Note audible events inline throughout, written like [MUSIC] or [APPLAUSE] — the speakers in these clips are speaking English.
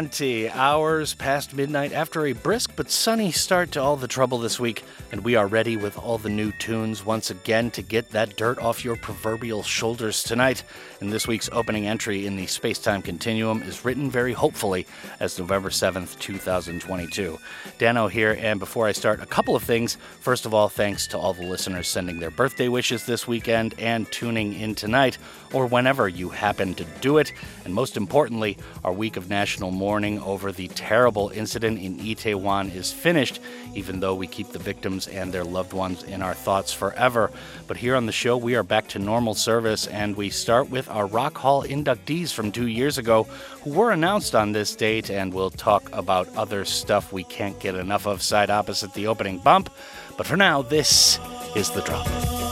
20 hours past midnight after a brisk but sunny start to all the trouble this week, and we are ready with all the new tunes once again to get that dirt off your proverbial shoulders tonight. And this week's opening entry in the space time continuum is written very hopefully as November 7th, 2022. Dano here, and before I start, a couple of things. First of all, thanks to all the listeners sending their birthday wishes this weekend and tuning in tonight, or whenever you happen to do it. And most importantly, our week of national mourning over the terrible incident in Itaewon is finished, even though we keep the victims and their loved ones in our thoughts forever. But here on the show, we are back to normal service, and we start with our Rock Hall inductees from two years ago who were announced on this date, and we'll talk about other stuff we can't get enough of side opposite the opening bump. But for now, this is the drop.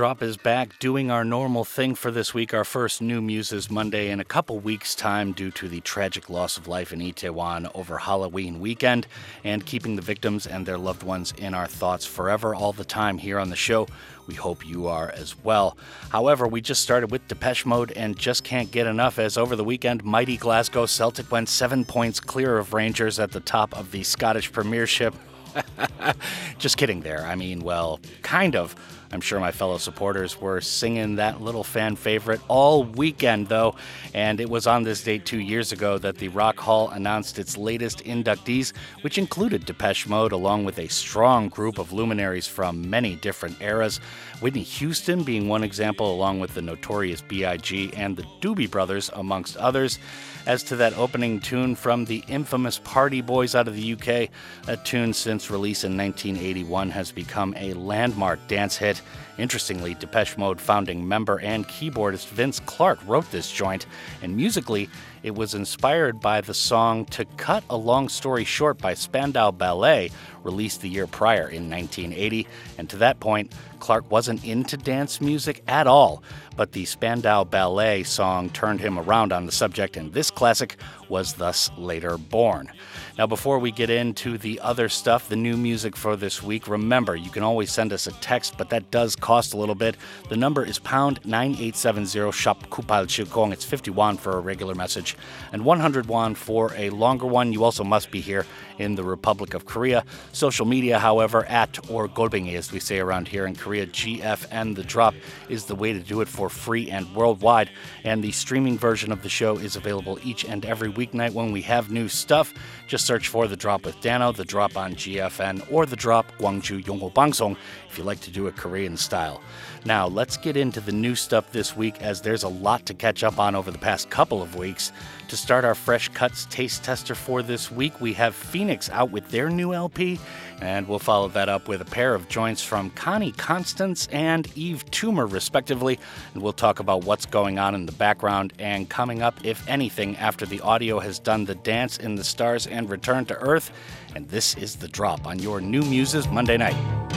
Drop is back doing our normal thing for this week, our first New Muses Monday in a couple weeks' time due to the tragic loss of life in Itaewon over Halloween weekend and keeping the victims and their loved ones in our thoughts forever all the time here on the show. We hope you are as well. However, we just started with Depeche Mode and just can't get enough as over the weekend, mighty Glasgow Celtic went seven points clear of Rangers at the top of the Scottish Premiership. [LAUGHS] just kidding there. I mean, well, kind of. I'm sure my fellow supporters were singing that little fan favorite all weekend, though. And it was on this date two years ago that the Rock Hall announced its latest inductees, which included Depeche Mode, along with a strong group of luminaries from many different eras. Whitney Houston being one example, along with the notorious B.I.G. and the Doobie Brothers, amongst others. As to that opening tune from the infamous Party Boys out of the UK, a tune since release in 1981 has become a landmark dance hit. Interestingly, Depeche Mode founding member and keyboardist Vince Clarke wrote this joint, and musically, it was inspired by the song To Cut a Long Story Short by Spandau Ballet, released the year prior in 1980. And to that point, Clarke wasn't into dance music at all, but the Spandau Ballet song turned him around on the subject, and this classic was thus later born. Now, before we get into the other stuff, the new music for this week, remember you can always send us a text, but that does cost a little bit. The number is pound 9870 shop Kupal Chilkong. It's 50 won for a regular message and 100 won for a longer one. You also must be here in the Republic of Korea. Social media, however, at or Golbingi, as we say around here in Korea, GFN The Drop is the way to do it for free and worldwide. And the streaming version of the show is available each and every weeknight when we have new stuff. Just search for The Drop with Dano, The Drop on GFN, or The Drop Gwangju Yongho Bangsong if you like to do it Korean style. Now, let's get into the new stuff this week as there's a lot to catch up on over the past couple of weeks. To start our Fresh Cuts taste tester for this week, we have Phoenix out with their new LP, and we'll follow that up with a pair of joints from Connie Constance and Yves Tumor, respectively. And we'll talk about what's going on in the background and coming up, if anything, after the audio has done the dance in the stars and return to Earth. And this is the drop on your New Muses Monday night.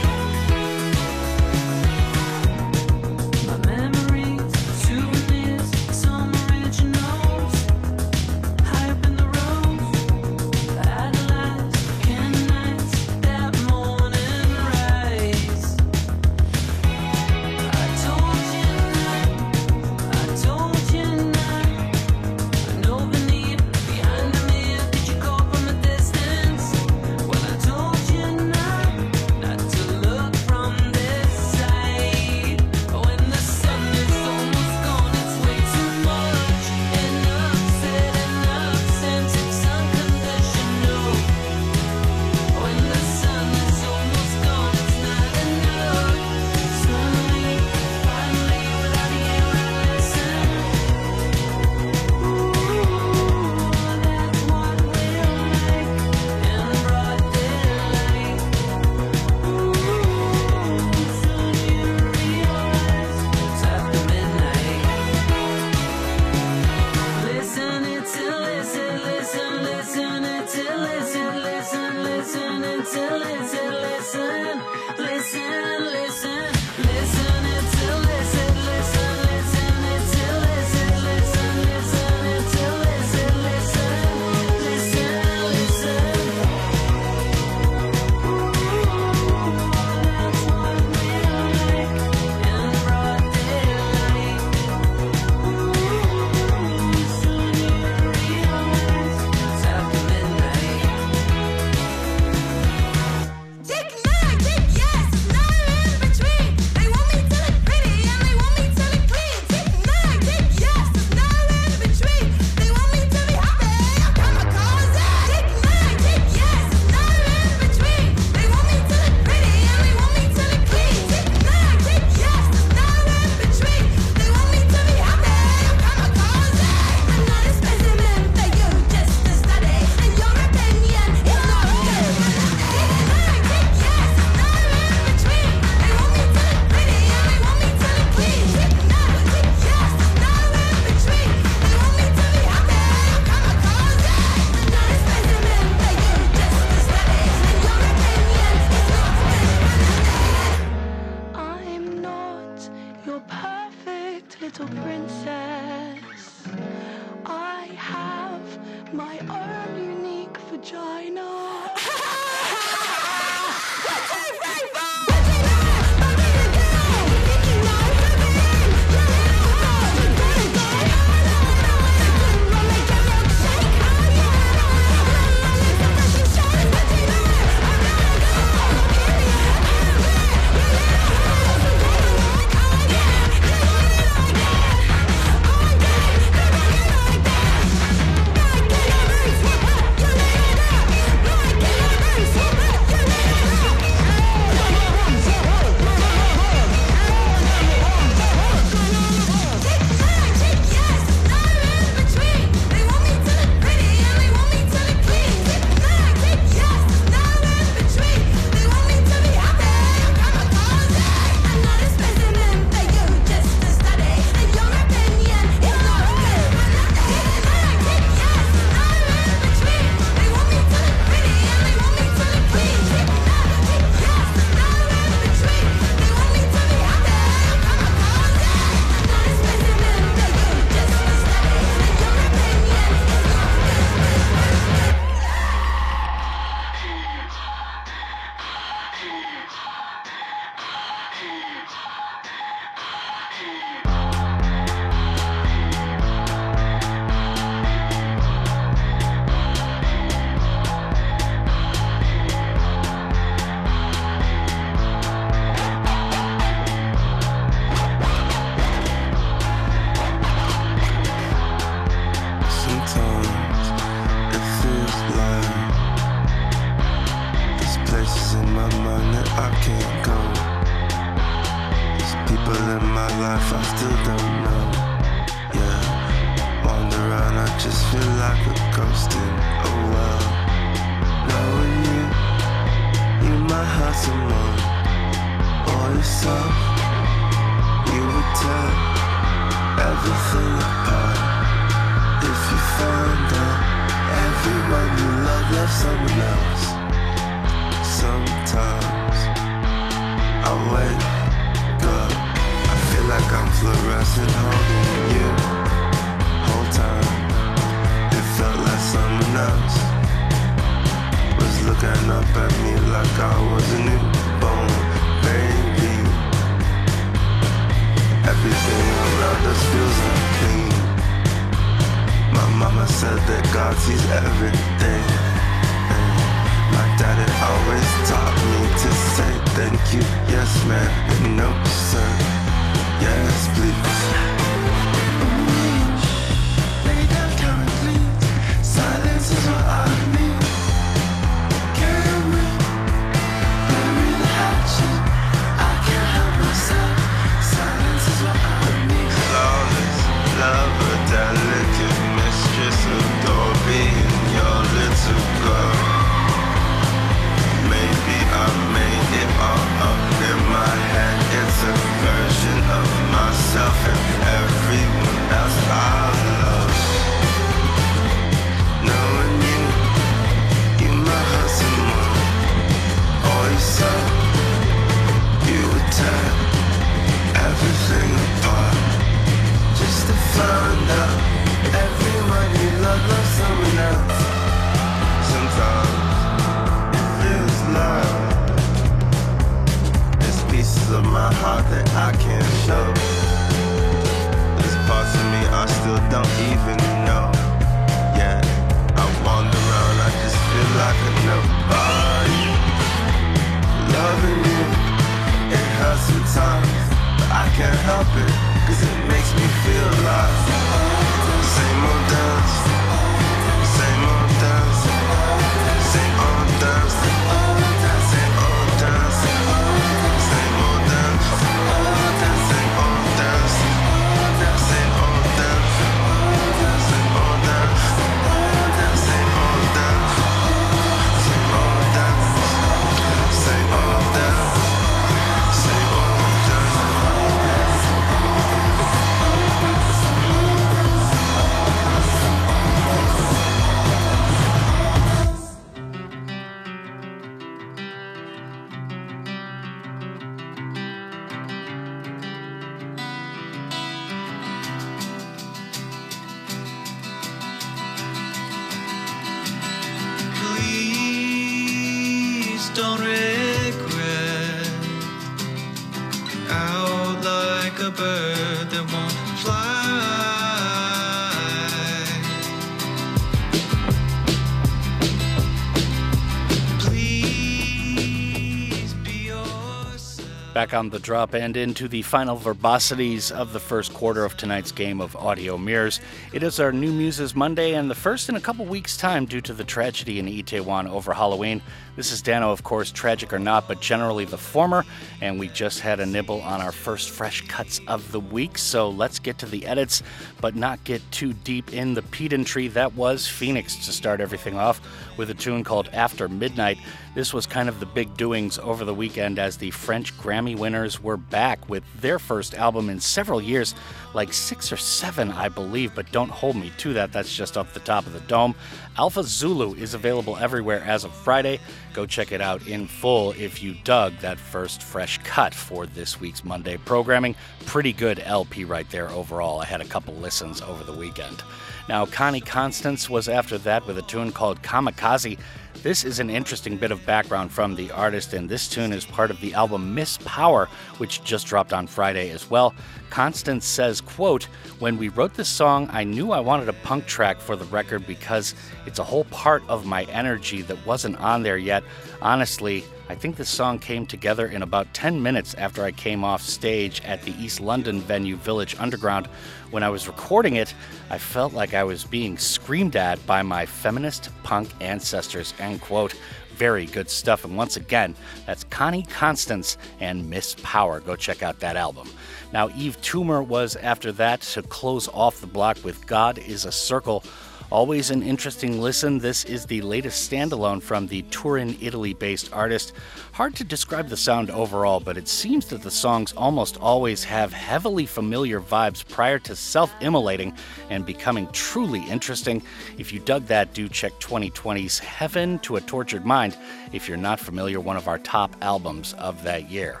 Back on the drop and into the final verbosities of the first quarter of tonight's game of Audio Mirrors. It is our New Muses Monday and the first in a couple weeks' time due to the tragedy in Itaewon over Halloween. This is Dano, of course, tragic or not, but generally the former. And we just had a nibble on our first fresh cuts of the week, so let's get to the edits, but not get too deep in the pedantry. That was Phoenix to start everything off with a tune called After Midnight. This was kind of the big doings over the weekend as the French Grammy winners were back with their first album in several years, like six or seven, I believe, but don't hold me to that. That's just off the top of the dome. Alpha Zulu is available everywhere as of Friday. Go check it out in full if you dug that first fresh cut for this week's Monday programming. Pretty good LP right there overall. I had a couple listens over the weekend. Now, Connie Constance was after that with a tune called Kamikaze. This is an interesting bit of background from the artist, and this tune is part of the album Miss Power, which just dropped on Friday as well. Constance says, quote, When we wrote this song, I knew I wanted a punk track for the record because it's a whole part of my energy that wasn't on there yet. Honestly, I think this song came together in about 10 minutes after I came off stage at the East London venue Village Underground. When I was recording it, I felt like I was being screamed at by my feminist punk ancestors. End quote. Very good stuff. And once again, that's Connie Constance and Miss Power. Go check out that album. Now, Yves Tumor was after that to close off the block with God is a Circle. Always an interesting listen. This is the latest standalone from the Turin, Italy based artist. Hard to describe the sound overall, but it seems that the songs almost always have heavily familiar vibes prior to self immolating and becoming truly interesting. If you dug that, do check 2020's Heaven to a Tortured Mind if you're not familiar, one of our top albums of that year.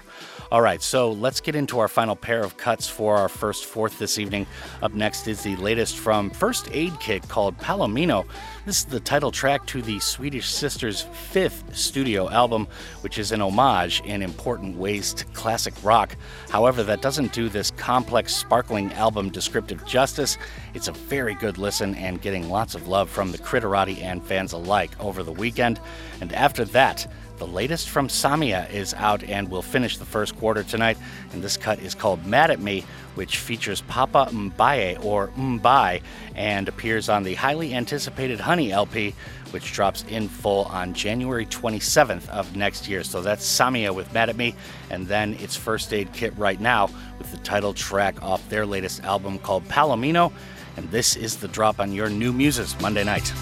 All right, so let's get into our final pair of cuts for our first fourth this evening. Up next is the latest from First Aid Kit called Palomino. This is the title track to the Swedish Sisters' fifth studio album, which is an homage in important ways to classic rock. However, that doesn't do this complex, sparkling album descriptive justice. It's a very good listen and getting lots of love from the Critterati and fans alike over the weekend. And after that, the latest from Samia is out and will finish the first quarter tonight, and this cut is called Mad at Me, which features Papa Mbaye or Mbai and appears on the highly anticipated Honey LP, which drops in full on January 27th of next year. So that's Samia with Mad at Me, and then it's First Aid Kit right now with the title track off their latest album called Palomino, and this is the drop on your new muses Monday night.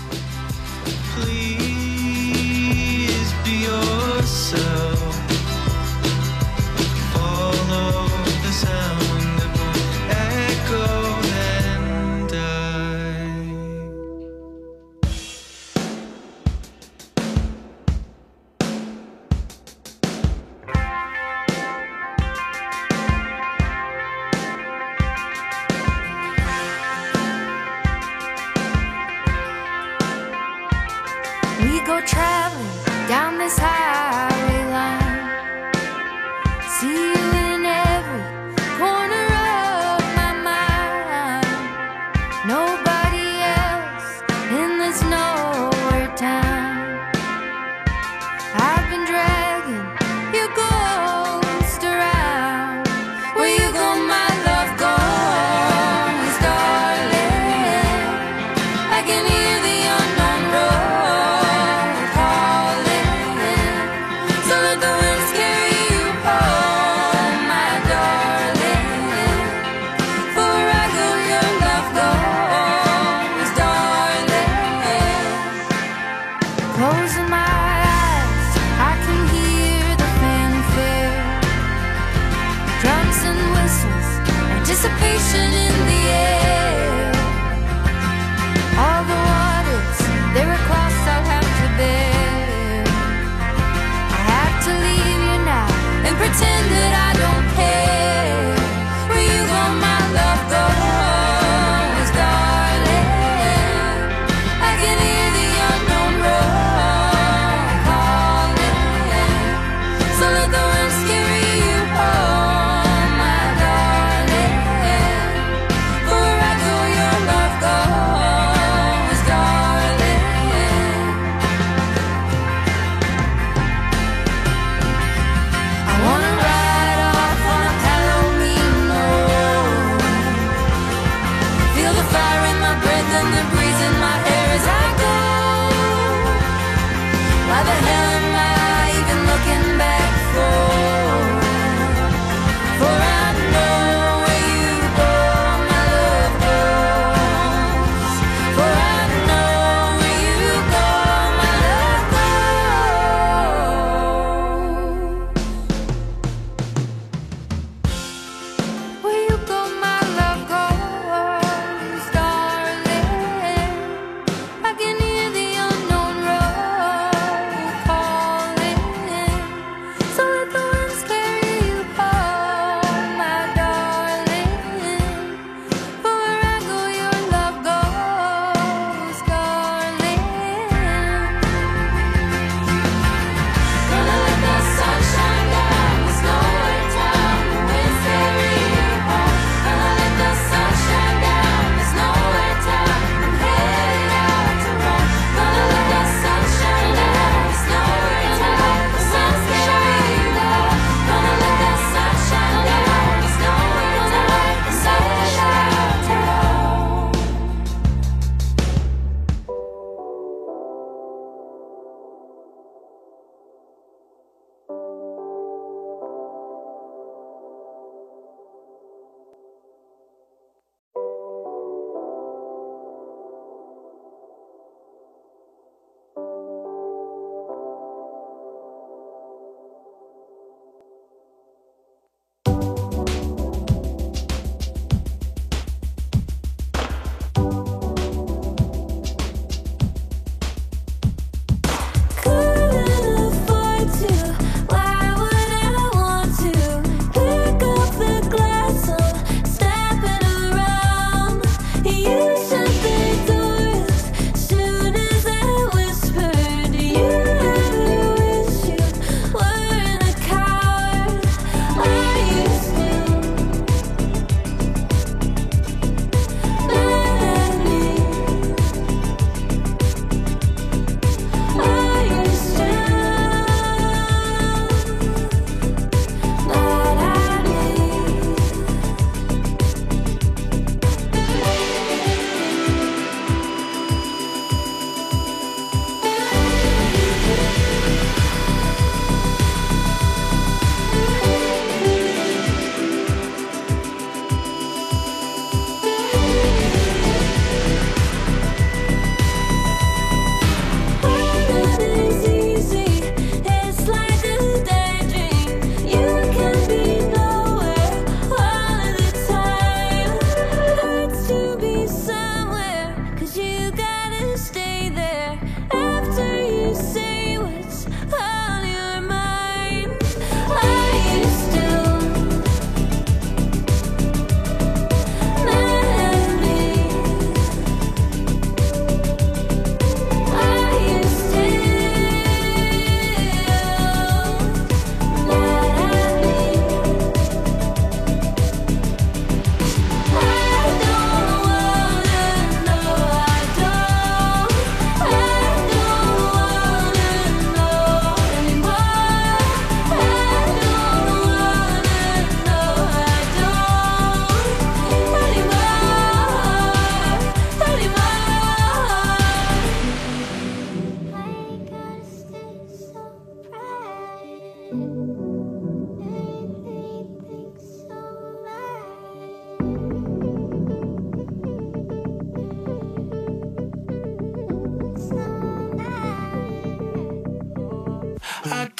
Please yourself. Follow the sound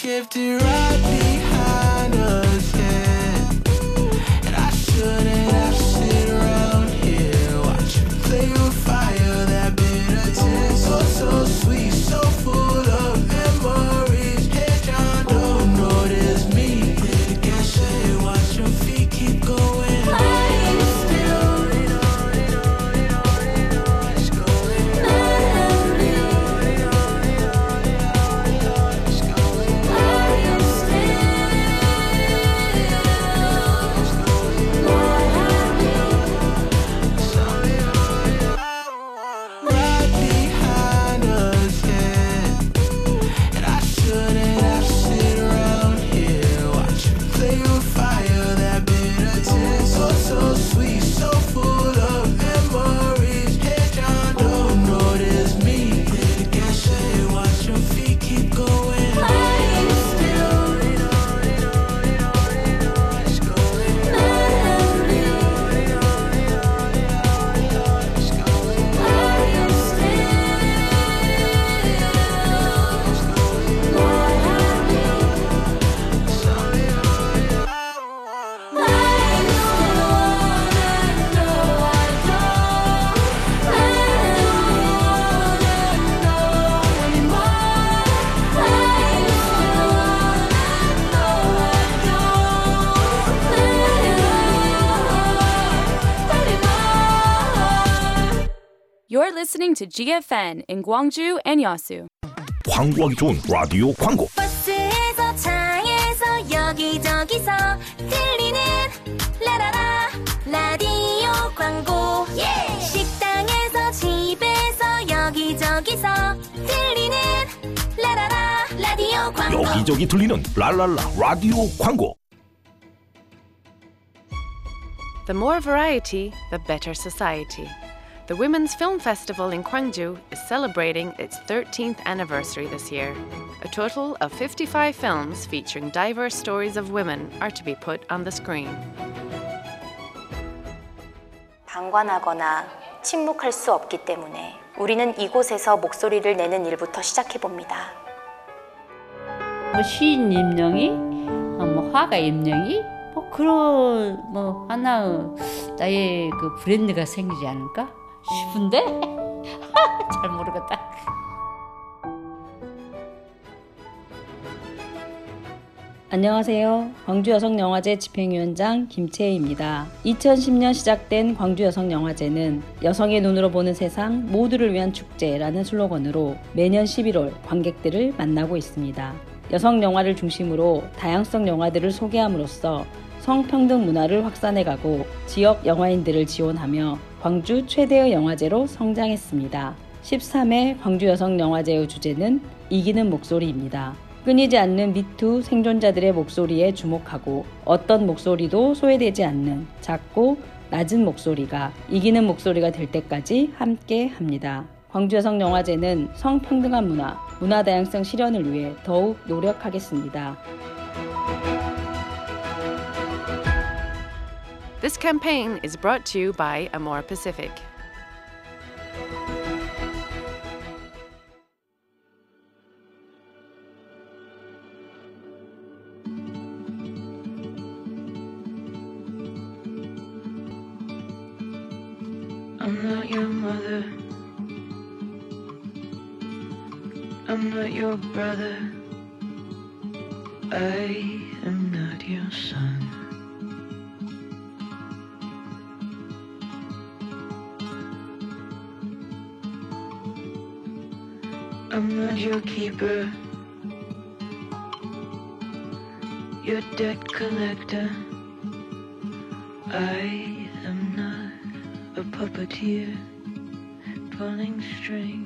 Kept it right to GFN in Gwangju and Yasu. 광고하기 좋은 라디오 광고. 버스에서 차에서 여기저기서 들리는 라라라 라디오 광고. 식당에서 집에서 여기저기서 들리는 라라라 라디오 광고. 여기저기 들리는 랄랄라 라디오 광고. The more variety, the better society. The Women's Film Festival in Gwangju is celebrating its 13th anniversary this year. A total of 55 films featuring diverse stories of women are to be put on the screen. 방관하거나 침묵할 수 없기 때문에 우리는 이곳에서 목소리를 내는 일부터 시작해 봅니다. 뭐 시인 임명이, 어, 뭐 화가 임명이, 뭐 그런 뭐 하나의 나의 그 브랜드가 생기지 않을까 싶은데 [LAUGHS] 잘 모르겠다. 안녕하세요. 광주여성영화제 집행위원장 김채희입니다. 2010년 시작된 광주여성영화제는 여성의 눈으로 보는 세상 모두를 위한 축제라는 슬로건으로 매년 11월 관객들을 만나고 있습니다. 여성 영화를 중심으로 다양성 영화들을 소개함으로써 성평등 문화를 확산해가고 지역 영화인들을 지원하며 광주 최대의 영화제로 성장했습니다. 13회 광주 여성 영화제의 주제는 이기는 목소리입니다. 끊이지 않는 미투 생존자들의 목소리에 주목하고 어떤 목소리도 소외되지 않는 작고 낮은 목소리가 이기는 목소리가 될 때까지 함께 합니다. 광주여성영화제는 성평등한 문화, 문화다양성 실현을 위해 더욱 노력하겠습니다. This campaign is brought to you by Amore Pacific. I'm not your mother. I'm not your brother. I am not your son. Your keeper. Your debt collector. I am not a puppeteer pulling strings.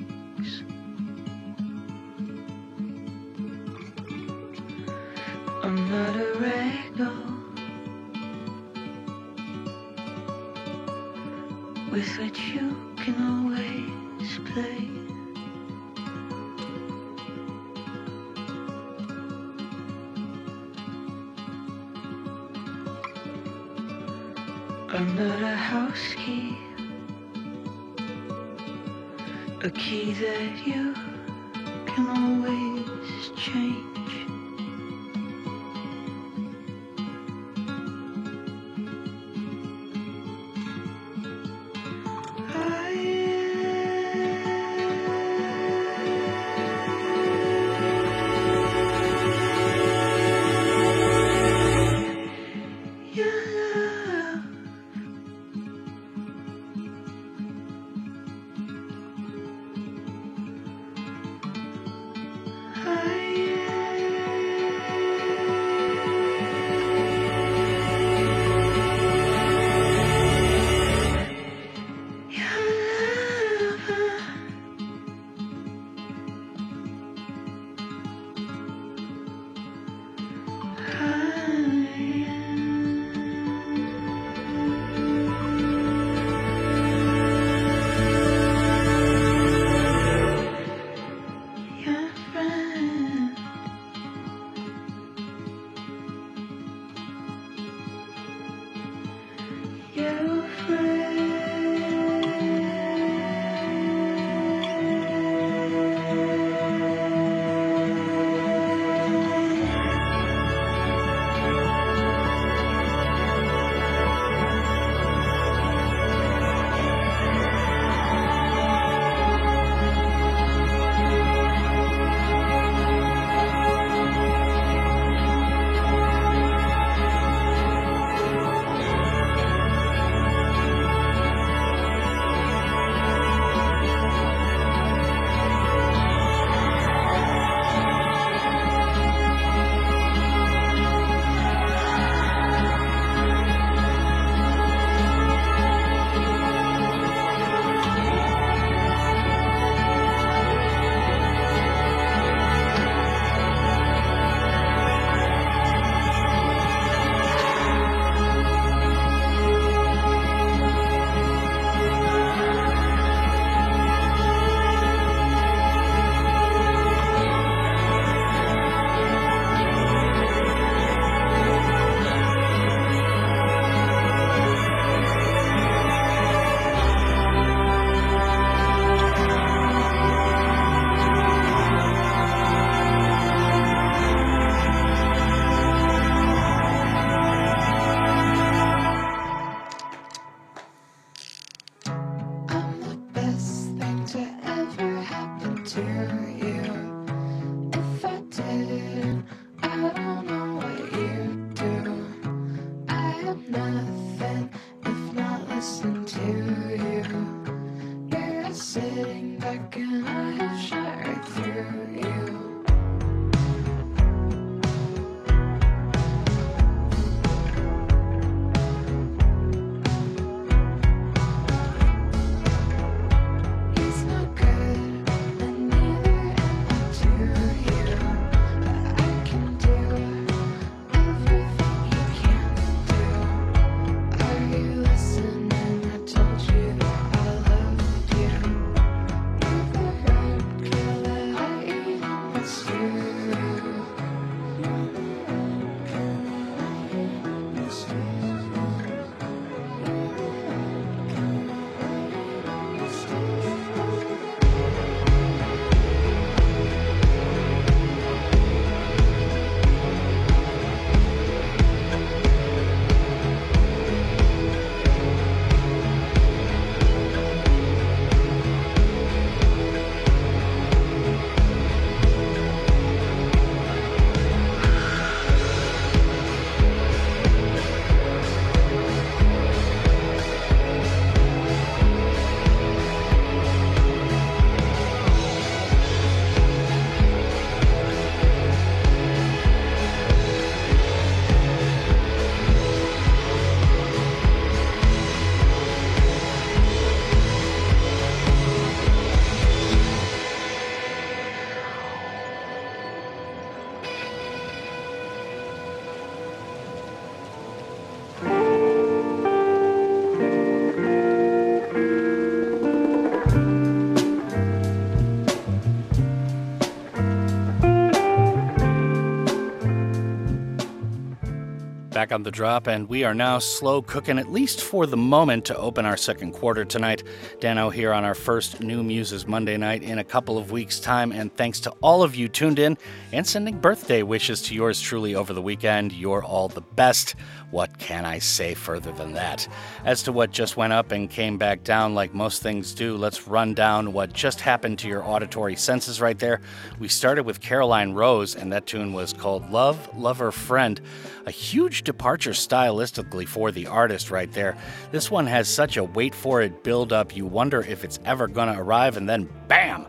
On the drop, and we are now slow cooking, at least for the moment, to open our second quarter tonight. Dano here on our first New Muses Monday night in a couple of weeks' time, and thanks to all of you tuned in and sending birthday wishes to yours truly over the weekend. You're all the best. What can I say further than that? As to what just went up and came back down, like most things do, let's run down what just happened to your auditory senses right there. We started with Caroline Rose, and that tune was called Love, Lover, Friend. A huge departure stylistically for the artist right there. This one has such a wait for it build up, you wonder if it's ever gonna arrive, and then bam!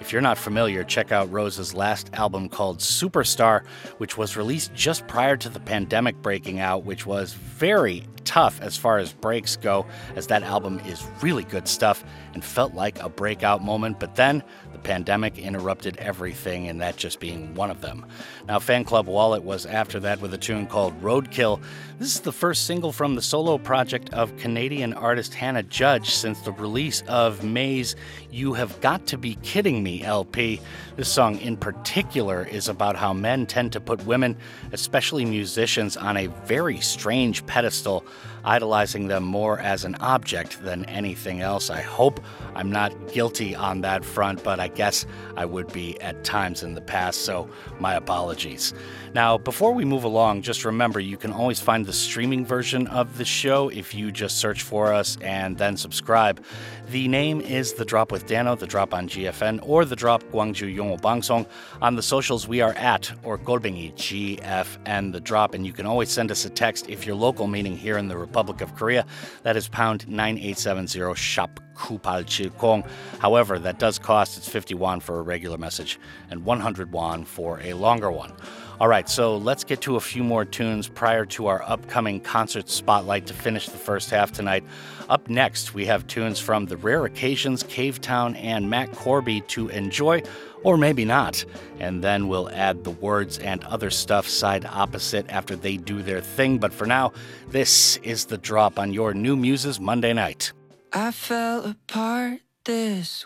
If you're not familiar, check out Rose's last album called Superstar, which was released just prior to the pandemic breaking out, which was very tough as far as breaks go, as that album is really good stuff and felt like a breakout moment. But then the pandemic interrupted everything, and that just being one of them. Now, fanclubwallet was after that with a tune called Roadkill. This is the first single from the solo project of Canadian artist Hannah Judge since the release of May's You Have Got to Be Kidding Me LP. This song in particular is about how men tend to put women, especially musicians, on a very strange pedestal, idolizing them more as an object than anything else. I hope I'm not guilty on that front, but I guess I would be at times in the past, so my apologies. Now, before we move along, just remember you can always find the streaming version of the show if you just search for us and then subscribe. The name is The Drop with Dano, The Drop on GFN, or The Drop Yongo Bangsong. On the socials, we are at or Golbingi GFN The Drop, and you can always send us a text if you're local, meaning here in the Republic of Korea. That is pound 9870 shop Kupal Chilkong. However, that does cost it's 50 won for a regular message and 100 won for a longer one. All right, so let's get to a few more tunes prior to our upcoming concert spotlight to finish the first half tonight. Up next, we have tunes from The Rare Occasions, Cavetown, and Matt Corby to enjoy, or maybe not. And then we'll add the words and other stuff side opposite after they do their thing. But for now, this is the drop on your New Muses Monday night. I fell apart this.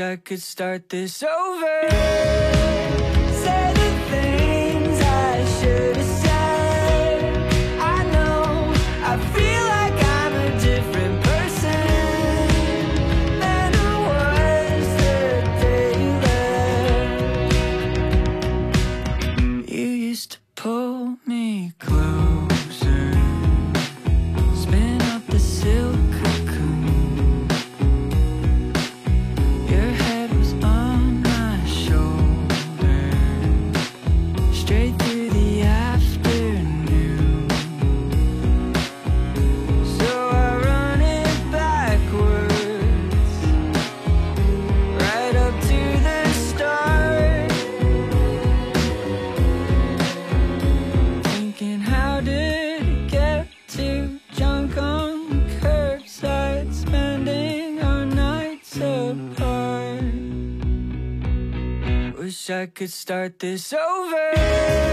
I could start this over. I could start this over.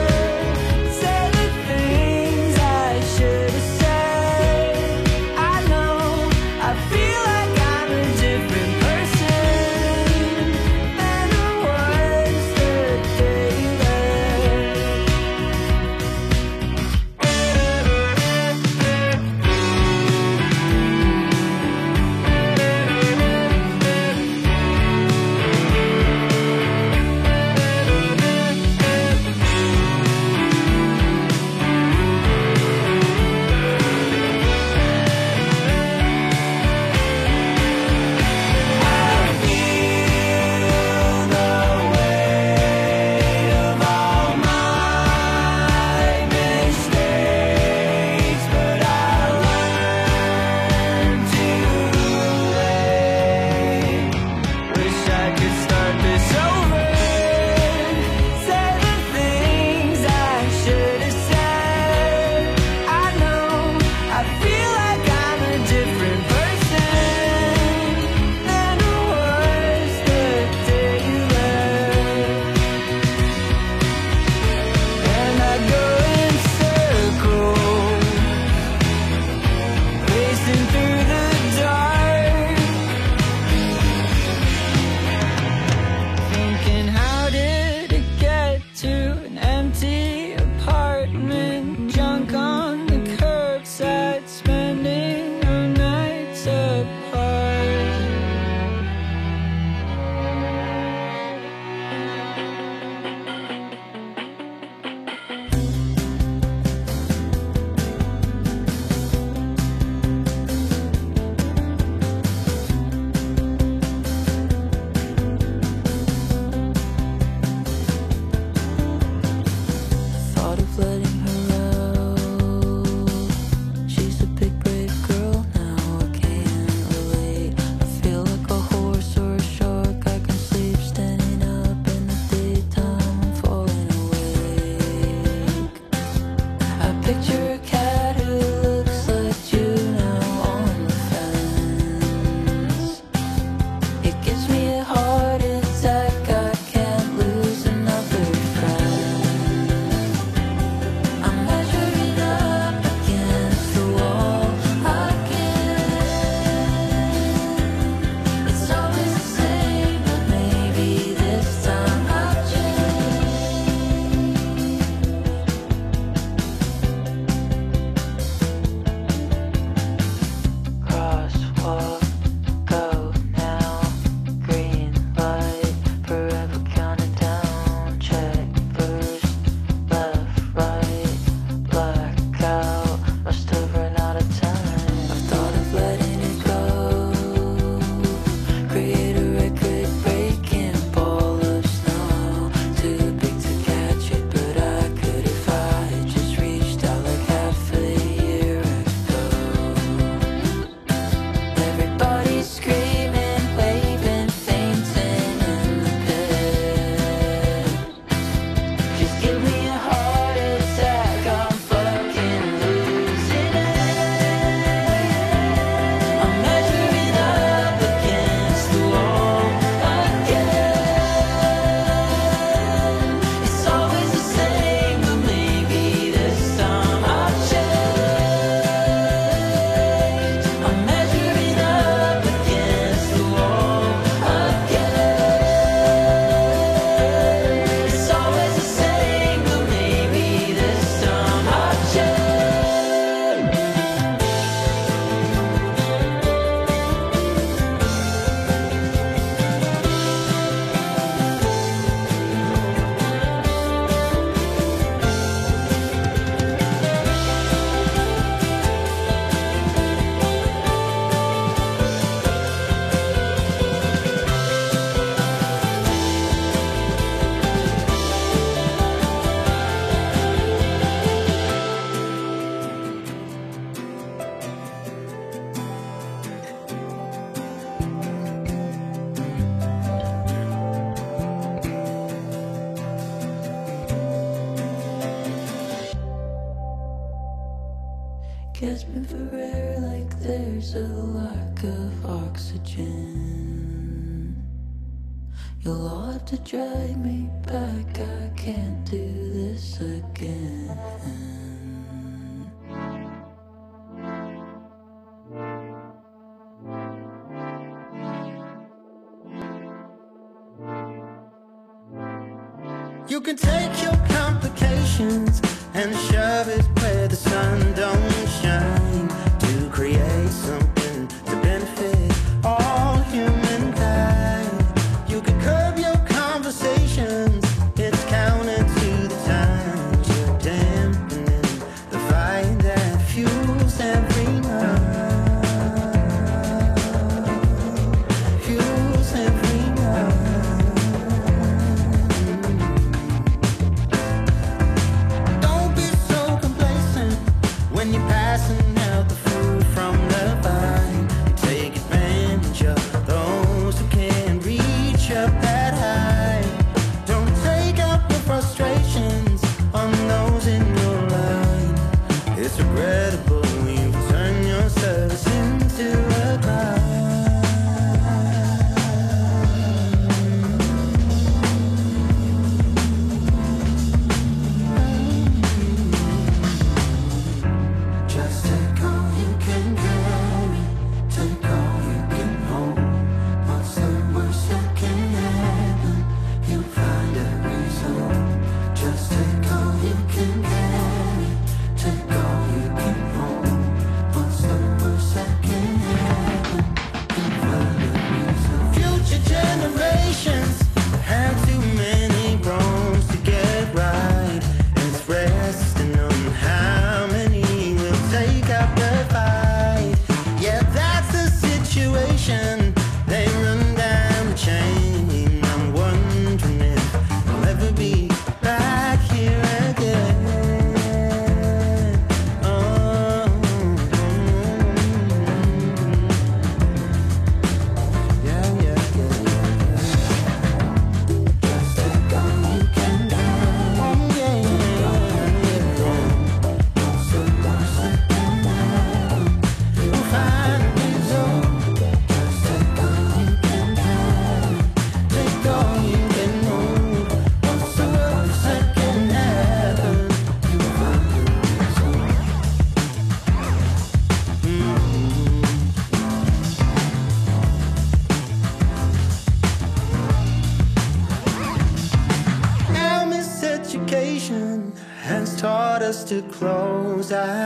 Lack of oxygen. You'll have to drag me back. I can't do this again. Close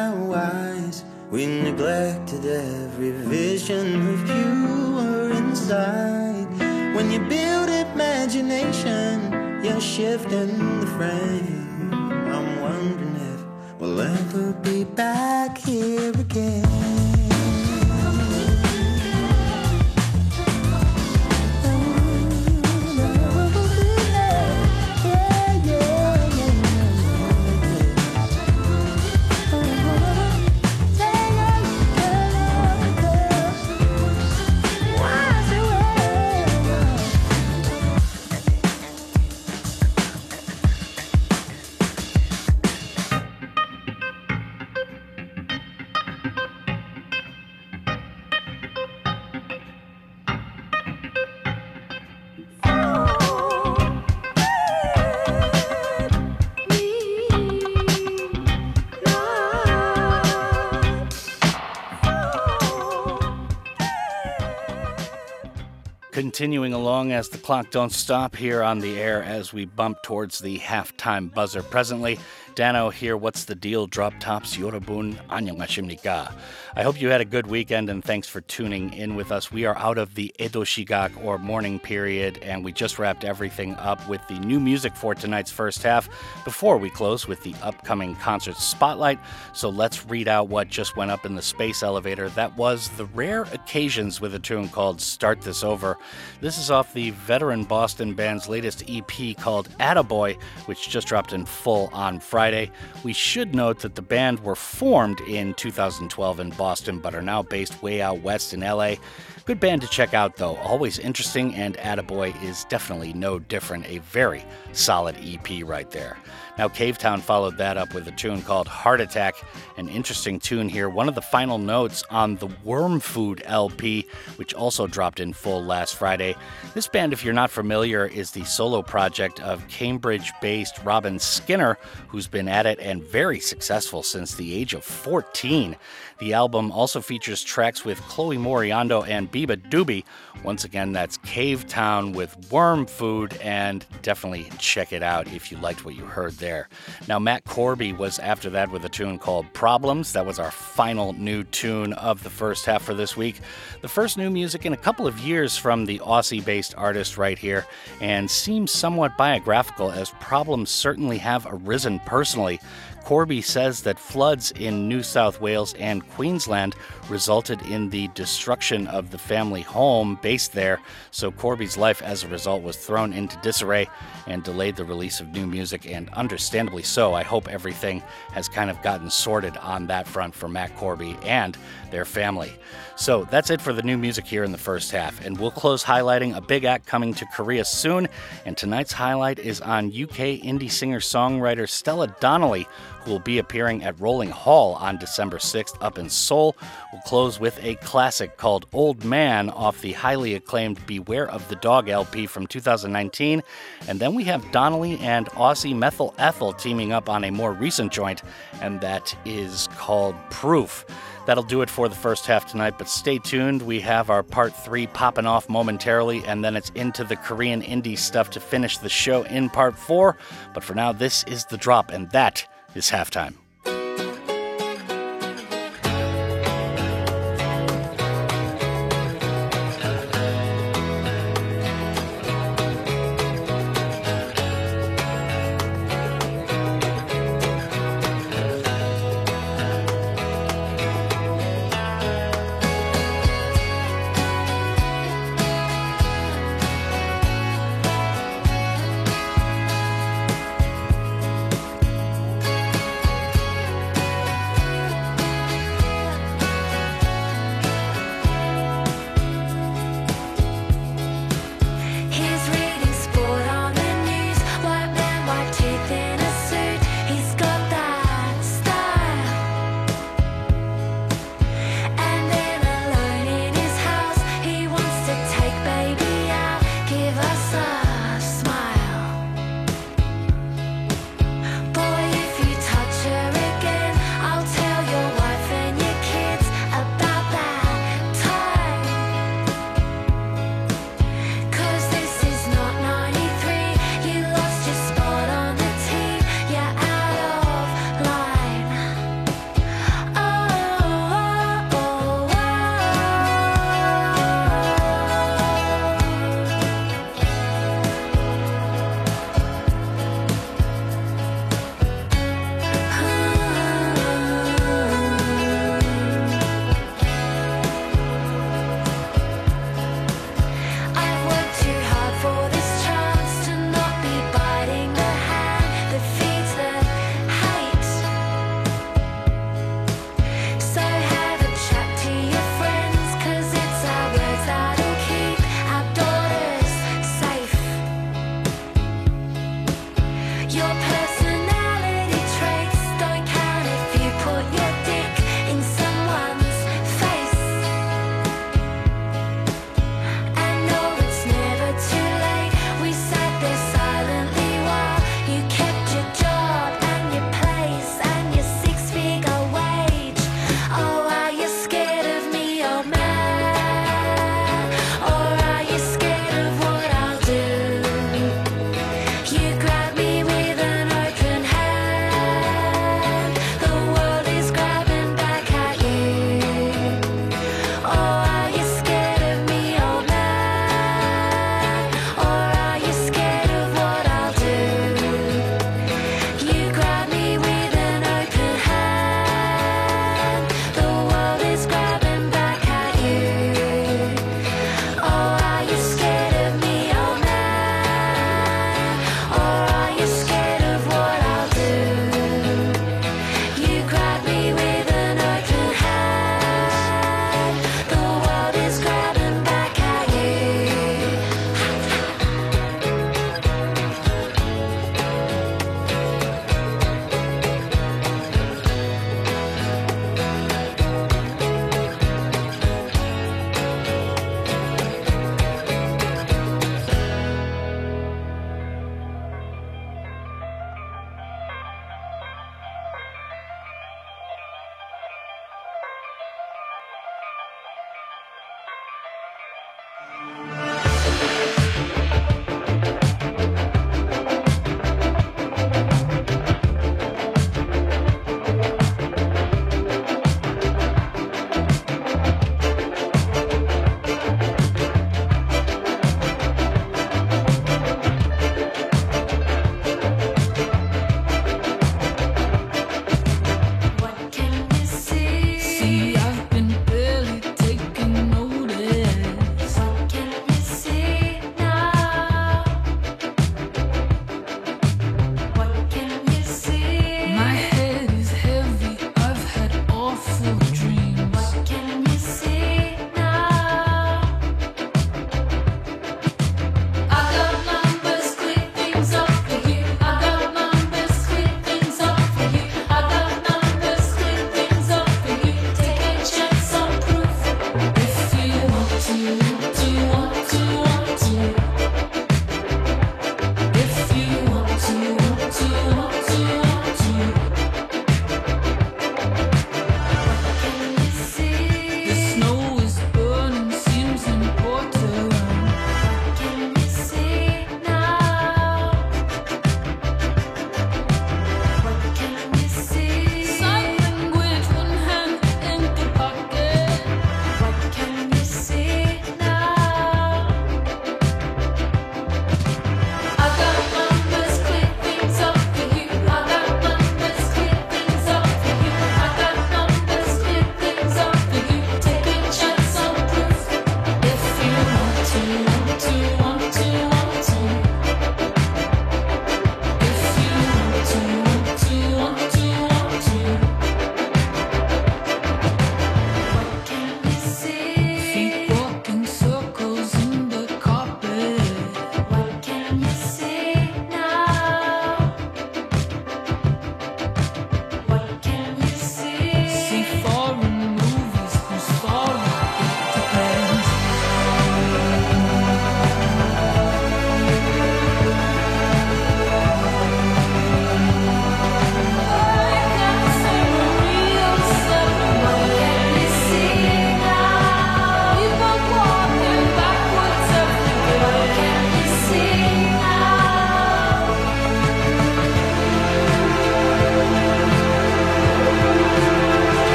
Continuing along as the clock don't stop here on the air as we bump towards the halftime buzzer. Presently, Dano here, What's the Deal? Drop Tops, Yorobun, 안녕하십니까. I hope you had a good weekend and thanks for tuning in with us. We are out of the Edo Shigak or morning period and we just wrapped everything up with the new music for tonight's first half before we close with the upcoming concert spotlight. So let's read out what just went up in the space elevator. That was The Rare Occasions with a tune called Start This Over. This is off the veteran Boston band's latest EP called Attaboy, which just dropped in full on Friday. Friday. We should note that the band were formed in 2012 in Boston, but are now based way out west in LA. Good band to check out, though. Always interesting, and Attaboy is definitely no different. A very solid EP right there. Now, Cavetown followed that up with a tune called Heart Attack, an interesting tune here. One of the final notes on the Worm Food LP, which also dropped in full last Friday. This band, if you're not familiar, is the solo project of Cambridge based Robin Skinner, who's been at it and very successful since the age of 14. The album also features tracks with Chloe Moriondo and beabadoobee. Once again, that's Cavetown with Worm Food, and definitely check it out if you liked what you heard there. Now, Matt Corby was after that with a tune called Problems. That was our final new tune of the first half for this week. The first new music in a couple of years from the Aussie based artist right here, and seems somewhat biographical, as problems certainly have arisen personally. Corby says that floods in New South Wales and Queensland resulted in the destruction of the family home based there, so Corby's life as a result was thrown into disarray and delayed the release of new music, and understandably so. I hope everything has kind of gotten sorted on that front for Matt Corby and their family. So that's it for the new music here in the first half, and we'll close highlighting a big act coming to Korea soon. And tonight's highlight is on UK indie singer songwriter Stella Donnelly, who will be appearing at Rolling Hall on December 6th up in Seoul. We'll close with a classic called Old Man off the highly acclaimed Beware of the Dog LP from 2019. And then we have Donnelly and Aussie Methyl Ethel teaming up on a more recent joint, and that is called Proof. That'll do it for the first half tonight, but stay tuned. We have our part three popping off momentarily, and then it's into the Korean indie stuff to finish the show in part four. But for now, this is the drop, and that is halftime.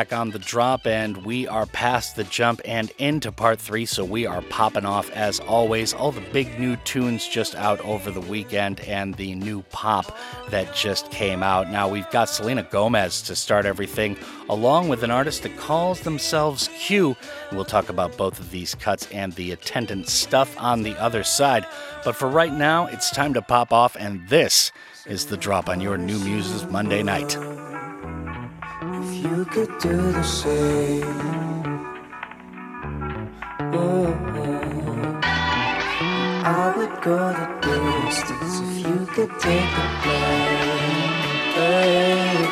back on the drop, and we are past the jump and into part three, so we are popping off as always. All the big new tunes just out over the weekend, and the new pop that just came out. Now we've got Selena Gomez to start everything, along with an artist that calls themselves Q. We'll talk about both of these cuts and the attendant stuff on the other side. But for right now, it's time to pop off, and this is the drop on your new muses Monday night you could do the same. Whoa. I would go the distance if you could take the blame.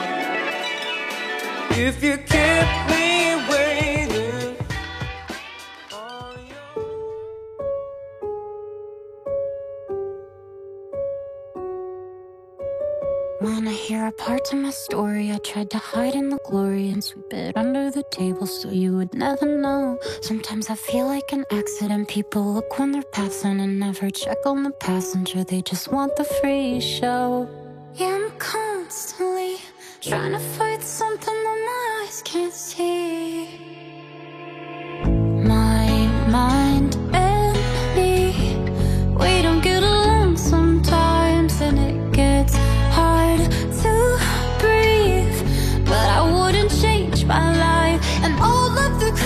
If you keep me. Wanna hear a my story? I tried to hide in the glory and sweep it under the table so you would never know. Sometimes I feel like an accident. People look when they're passing and never check on the passenger. They just want the free show. Yeah, I'm constantly trying to fight something that my eyes can't see.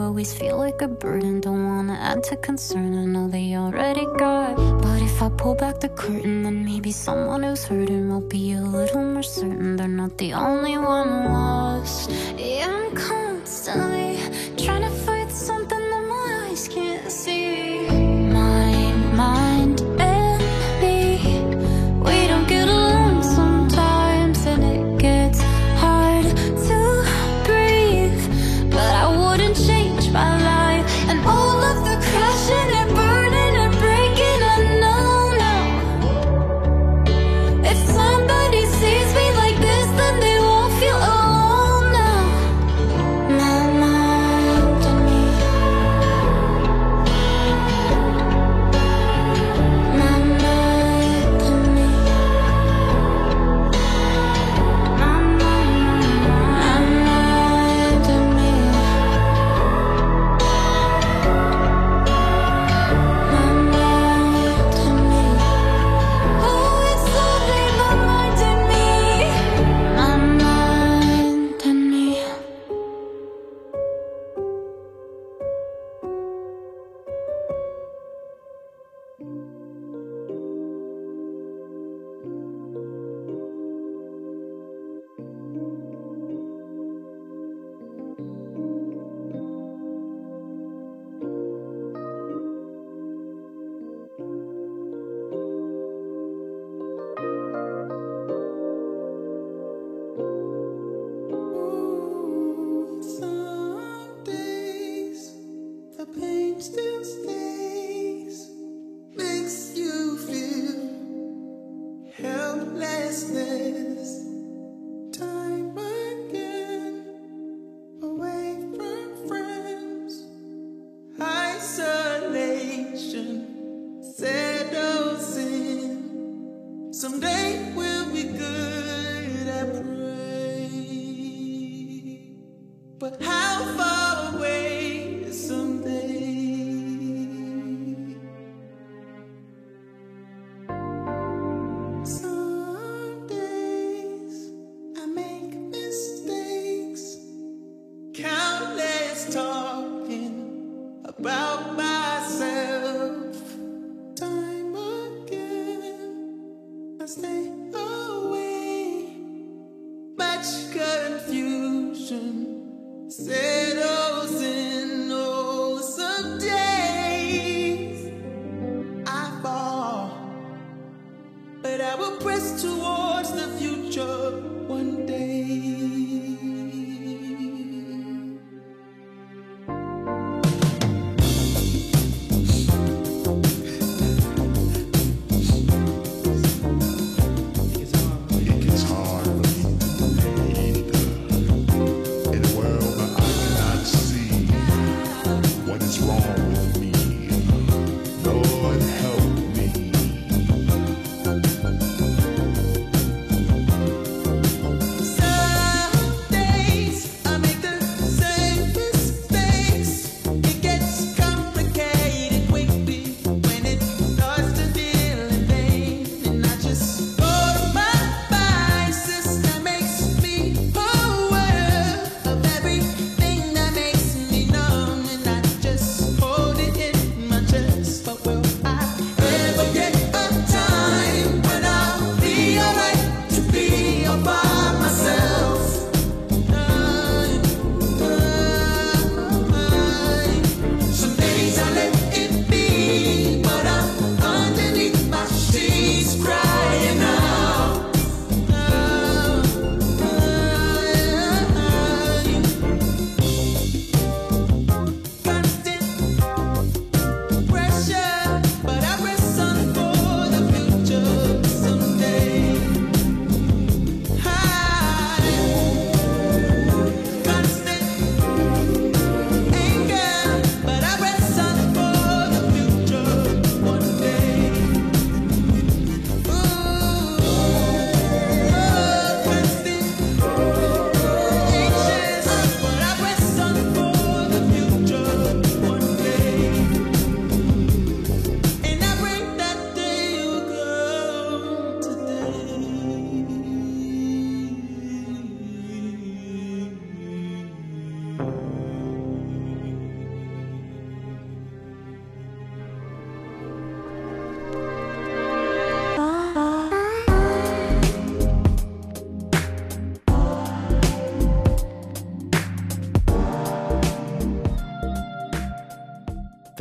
always feel like a burden. Don't wanna add to concern, I know they already got. But if I pull back the curtain, then maybe someone who's hurting will be a little more certain they're not the only one lost. Yeah, I'm constantly Someday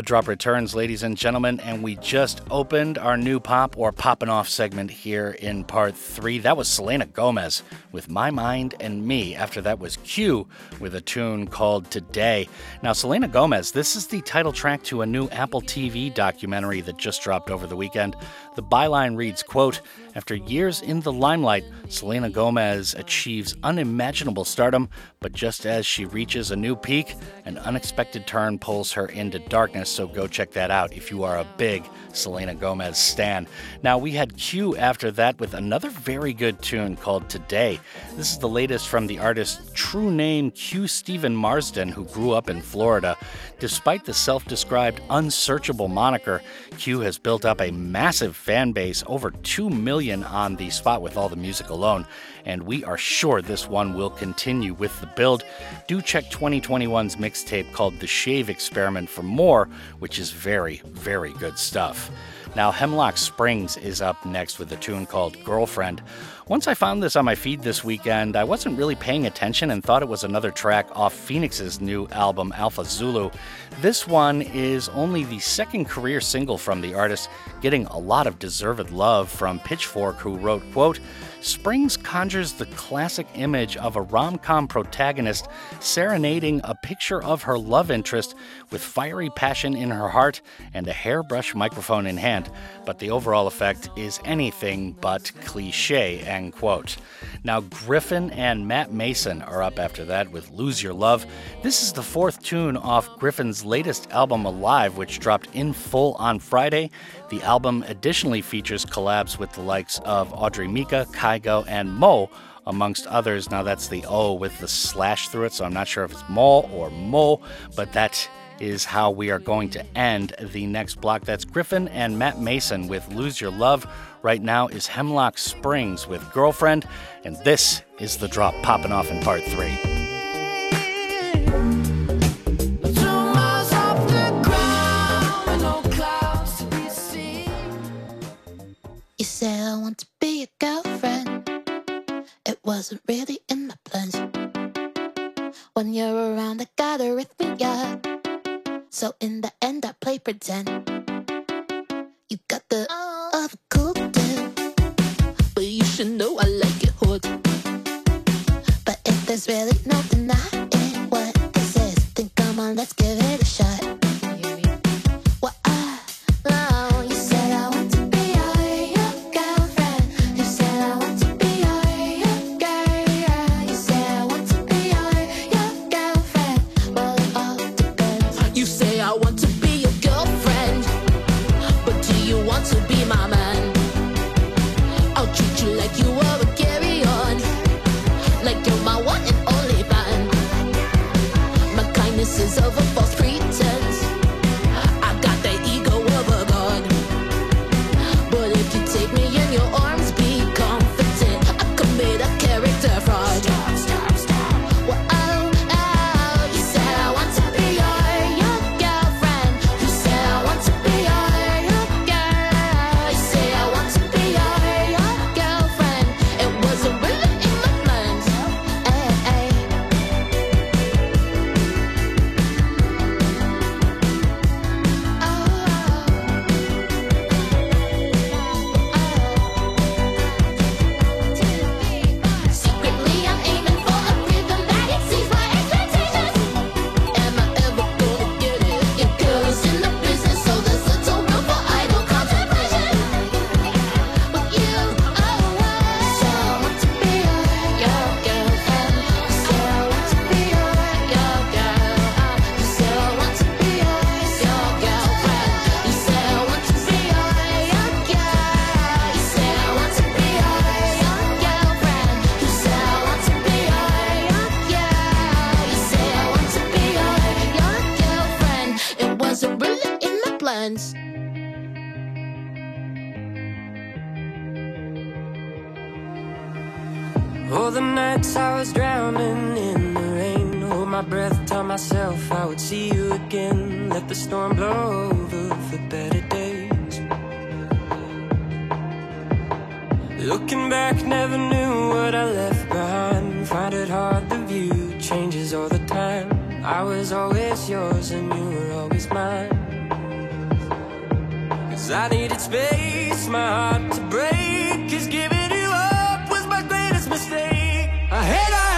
drop returns, ladies and gentlemen, and we just opened our new pop or popping off segment here in part three. That was Selena Gomez with My Mind and Me. After that was Q with a tune called Today. Now, Selena Gomez, this is the title track to a new Apple TV documentary that just dropped over the weekend. The byline reads, quote, after years in the limelight, Selena Gomez achieves unimaginable stardom, but just as she reaches a new peak, an unexpected turn pulls her into darkness. So go check that out if you are a big Selena Gomez stan. Now, we had Q after that with another very good tune called Today. This is the latest from the artist's true name, Q Stephen Marsden, who grew up in Florida. Despite the self described unsearchable moniker, Q has built up a massive fan base, over 2 million on the spot with all the music alone, and we are sure this one will continue with the build. Do check 2021's mixtape called The Shave Experiment for more, which is very, very good stuff. Now, Hemlock Springs is up next with a tune called Girlfriend. Once I found this on my feed this weekend, I wasn't really paying attention and thought it was another track off Phoenix's new album, Alpha Zulu. This one is only the second career single from the artist, getting a lot of deserved love from Pitchfork, who wrote, quote, Springs conjures the classic image of a rom com protagonist serenading a picture of her love interest with fiery passion in her heart and a hairbrush microphone in hand, but the overall effect is anything but cliche. End quote. Now, Gryffin and Matt Maeson are up after that with Lose Your Love. This is the fourth tune off Gryffin's latest album, Alive, which dropped in full on Friday. The album additionally features collabs with the likes of Audrey Mika, Kygo, and Mo, amongst others. Now, that's the O with the slash through it, so I'm not sure if it's Mo or Mo, but that is how we are going to end the next block. That's Gryffin and Matt Maeson with Lose Your Love. Right now is Hemlock Springs with Girlfriend, and this is the drop popping off in part three. You said I want to be your girlfriend. It wasn't really in my plans. When you're around, I got arrhythmia. So in the end, I play pretend. You got the of cool dude, but you should know I like it hot. But if there's really no denying what this is, then come on, let's give it myself I would see you again. Let the storm blow over for better days. Looking back, never knew what I left behind. Find it hard, the view changes all the time. I was always yours and you were always mine. Cause I needed space, my heart to break. Cause giving you up was my greatest mistake. I had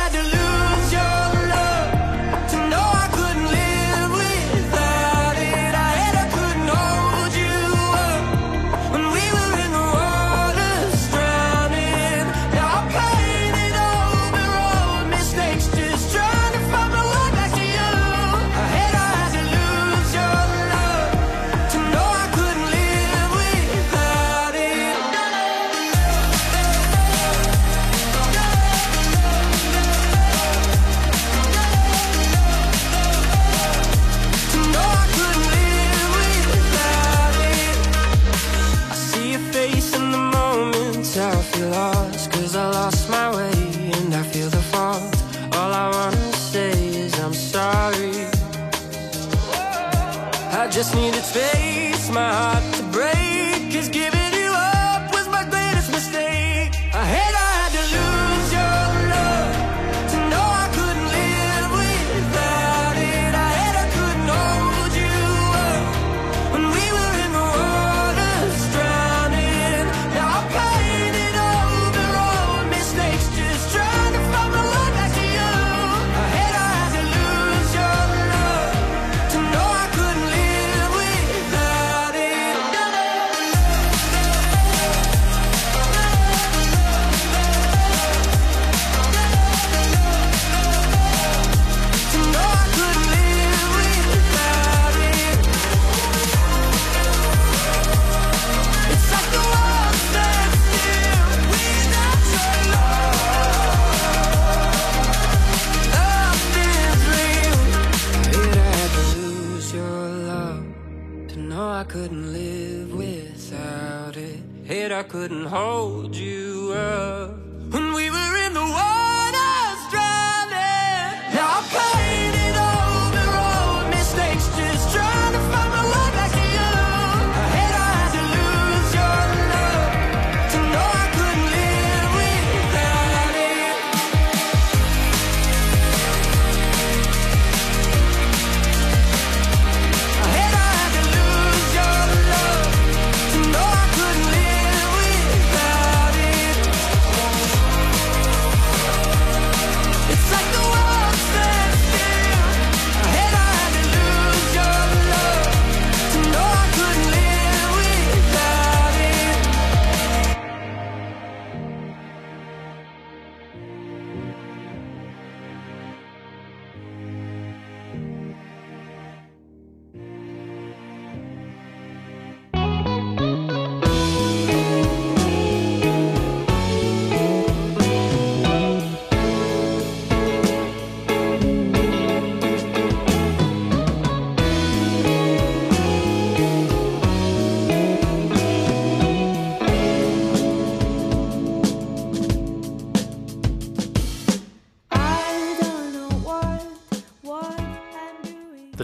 hold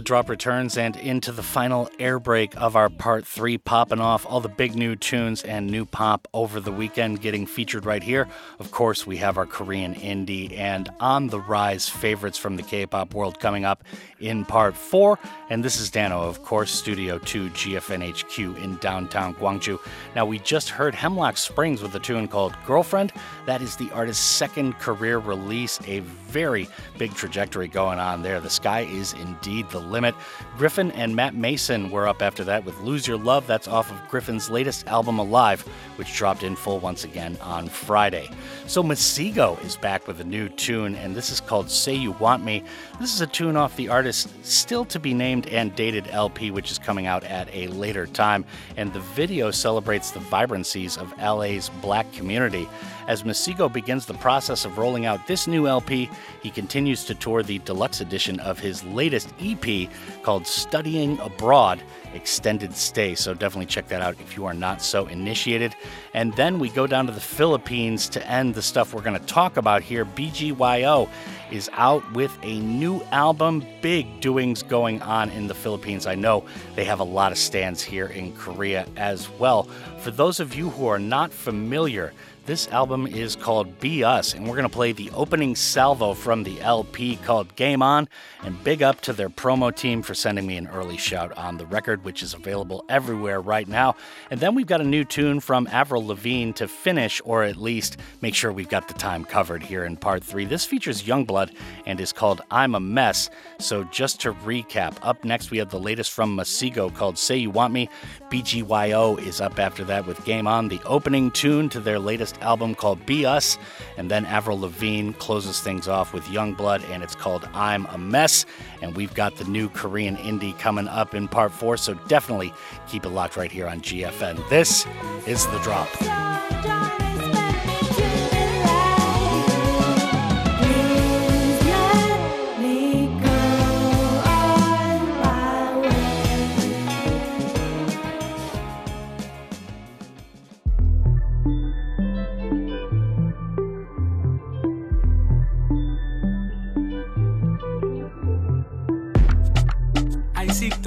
drop returns and into the final air break of our part three, popping off all the big new tunes and new pop over the weekend getting featured right here. Of course, we have our Korean indie and on the rise favorites from the K pop world coming up in part four. And this is Dano, of course, Studio 2 GFNHQ in downtown Gwangju. Now, we just heard Hemlock Springs with a tune called Girlfriend. That is the artist's second career release, a very big trajectory going on there. The sky is indeed the limit. Gryffin and Matt Maeson were up after that with Lose Your Love. That's off of Gryffin's latest album, Alive, which dropped in full once again on Friday. So Masego is back with a new tune, and this is called Say You Want Me. This is a tune off the artist's still to be named and dated LP, which is coming out at a later time. And the video celebrates the vibrancies of LA's black community. As Masego begins the process of rolling out this new LP, he continues to tour the deluxe edition of his latest EP called Studying Abroad Extended Stay. So definitely check that out if you are not so initiated. And then we go down to the Philippines to end the stuff we're going to talk about here. BGYO is out with a new album. Big doings going on in the Philippines. I know they have a lot of stands here in Korea as well. For those of you who are not familiar, This album is called Be Us, and we're going to play the opening salvo from the LP called Game On. And big up to their promo team for sending me an early shout on the record, which is available everywhere right now. And then we've got a new tune from Avril Lavigne to finish, or at least make sure we've got the time covered here in part three. This features YUNGBLUD and is called I'm a Mess. So just to recap, up next we have the latest from Masego called Say You Want Me. BGYO is up after that with Game On, the opening tune to their latest album called Be Us. And then Avril Lavigne closes things off with YUNGBLUD and it's called I'm a Mess. And we've got the new Korean indie coming up in part four, so definitely keep it locked right here on GFN. This is The Drop.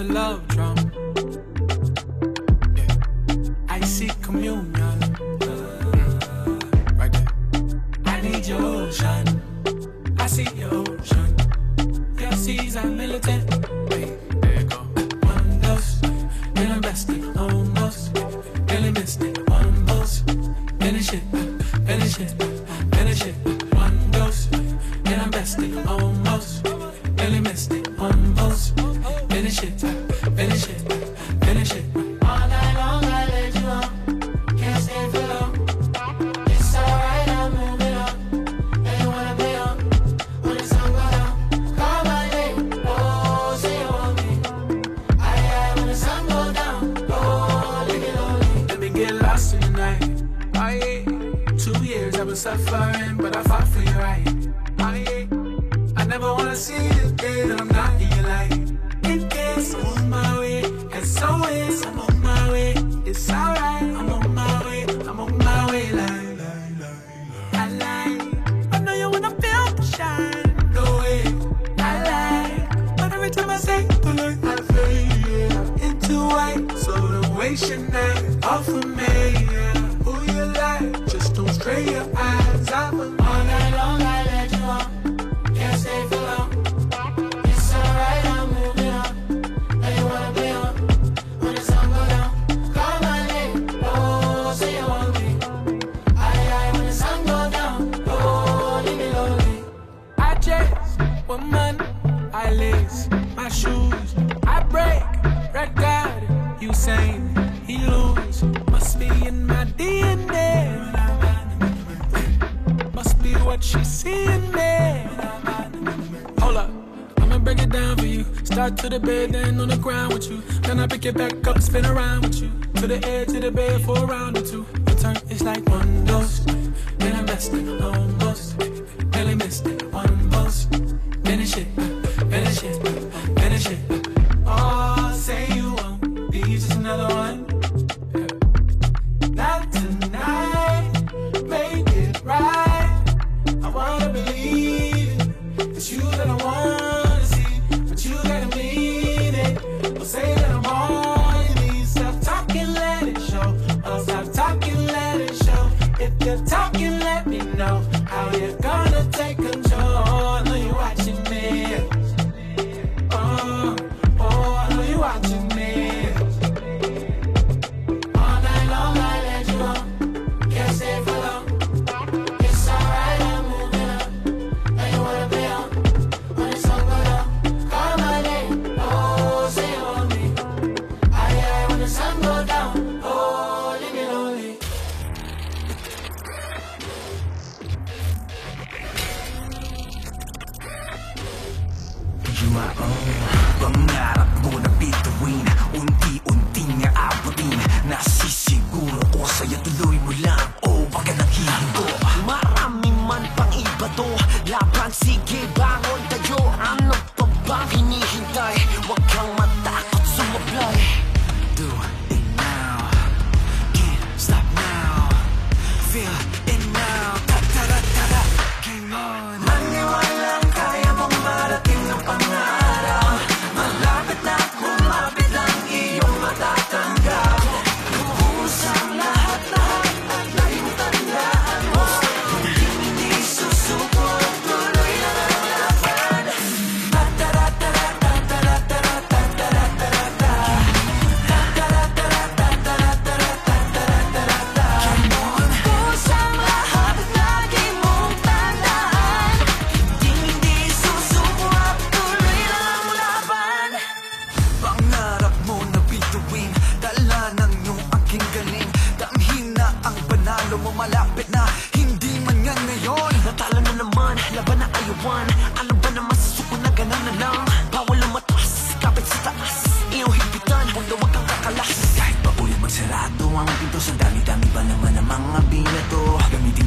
The love drum. Yeah. I seek communion. Mm. Right there. I need your ocean. I see your ocean. Your seas are militant. There go. One then I'm almost. Missed it. One finish it, finish it. One dose, then I'm besting almost. Really missed it. Finish it, finish it, finish it. All night long I let you on. Can't stay for long. It's alright, I'm moving on. And wanna be on. When the sun go down, call my name. Oh, say you want me. Aye, aye, when the sun go down. Oh, leave it lonely. Let me get lost in the night. Aye, two years I've been suffering, but I fought for you right. Aye, I never wanna see the day that I'm not in I'm on my way, I'm on my way. It's alright, I'm on my way, I'm on my way. I. I know you wanna feel the shine. No way, I like. But every time I say into white. So night off of me. To the bed, then on the ground with you. Then I pick it back up, spin around with you. To the edge of the bed for a round or two. Your turn is like one dose. Then I'm resting almost.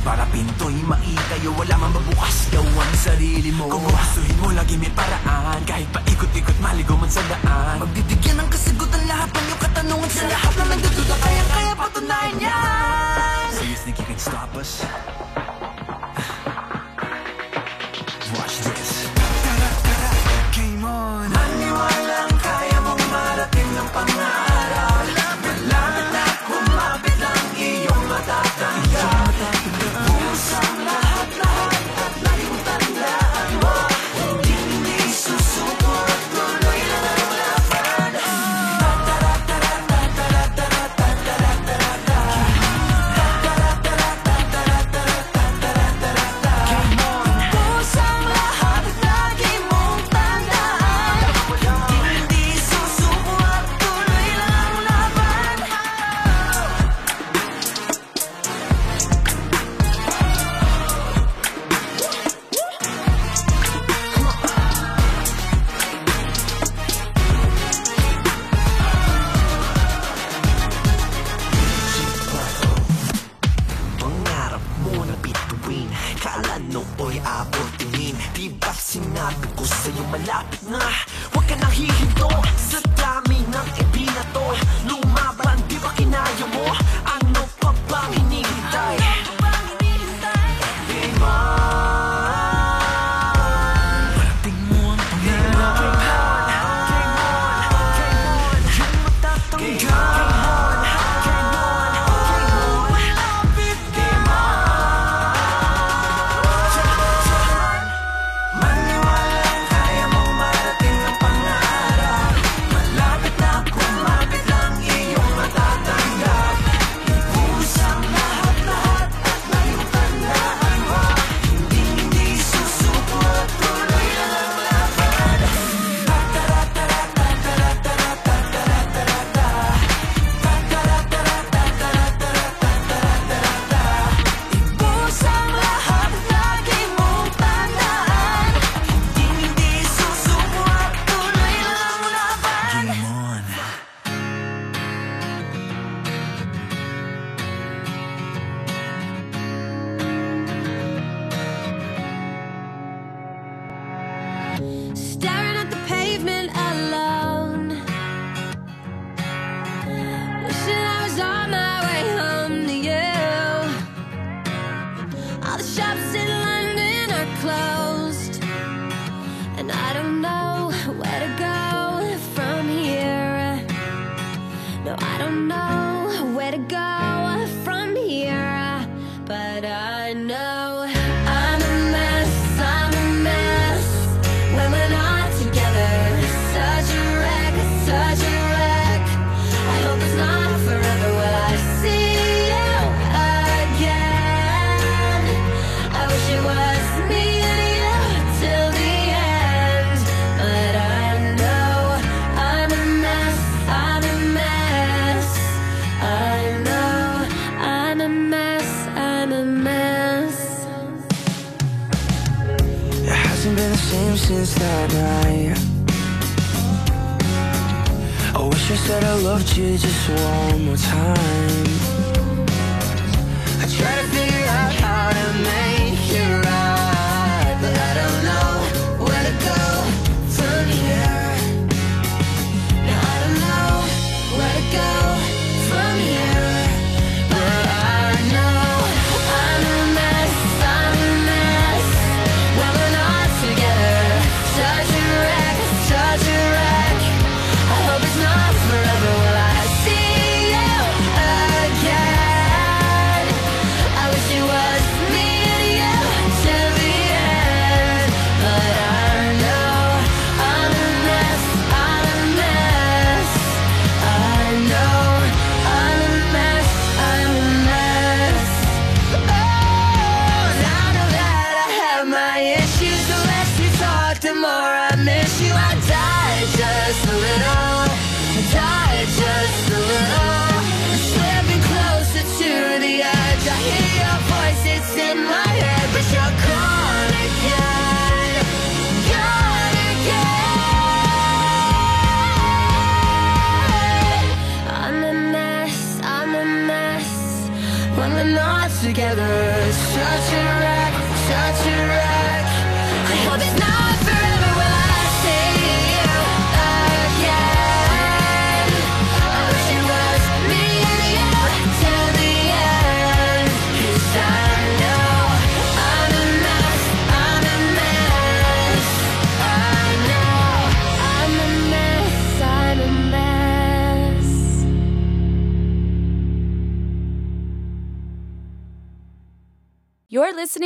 Para pinto'y maitayo Wala man mabukas daw ang sarili mo. Kung gustuhin mo lagi may paraan. Kahit paikot-ikot maligo man sa daan. Magbibigyan ng kasagutan lahat ng iyong katanungan Sa lahat na nagdududa. Kaya kaya patunayan yan. So you think you can stop us?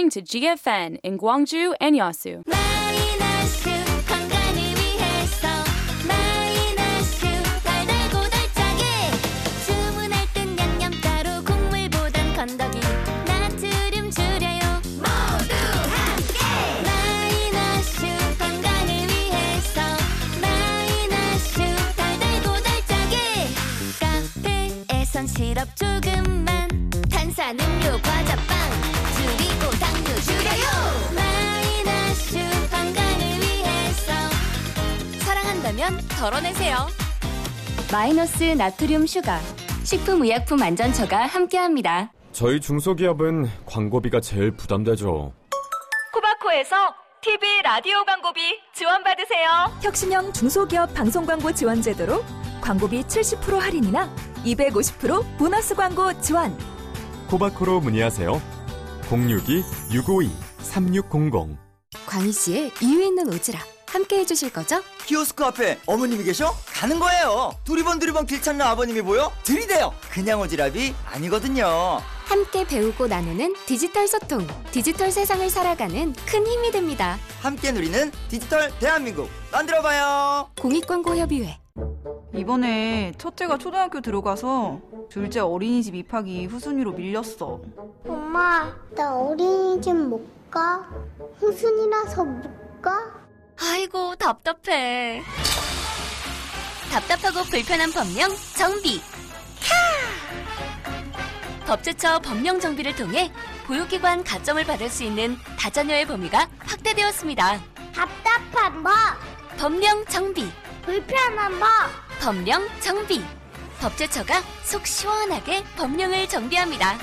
To GFN in Gwangju and Yeosu. 마이너스 나트륨 슈가. 식품의약품안전처가 함께합니다. 저희 중소기업은 광고비가 제일 부담되죠. 코바코에서 TV 라디오 광고비 지원받으세요. 혁신형 중소기업 방송 광고 지원 제도로 광고비 70% 할인이나 250% 보너스 광고 지원. 코바코로 문의하세요. 062-652-3600 광희 씨의 이유 있는 오지랖 함께 해주실 거죠? 키오스크 앞에 어머님이 계셔? 가는 거예요. 두리번 두리번 길 찾는 아버님이 보여? 들이대요. 그냥 오지랖이 아니거든요. 함께 배우고 나누는 디지털 소통, 디지털 세상을 살아가는 큰 힘이 됩니다. 함께 누리는 디지털 대한민국 만들어봐요. 공익광고협의회 이번에 첫째가 초등학교 들어가서 둘째 어린이집 입학이 후순위로 밀렸어. 엄마, 나 어린이집 못 가? 후순이라서 못 가? 아이고 답답해. 답답하고 불편한 법령 정비. 법제처 법령 정비를 통해 보육기관 가점을 받을 수 있는 다자녀의 범위가 확대되었습니다. 답답한 법, 법령 정비. 불편한 법. 법령 정비. 법제처가 속 시원하게 법령을 정비합니다.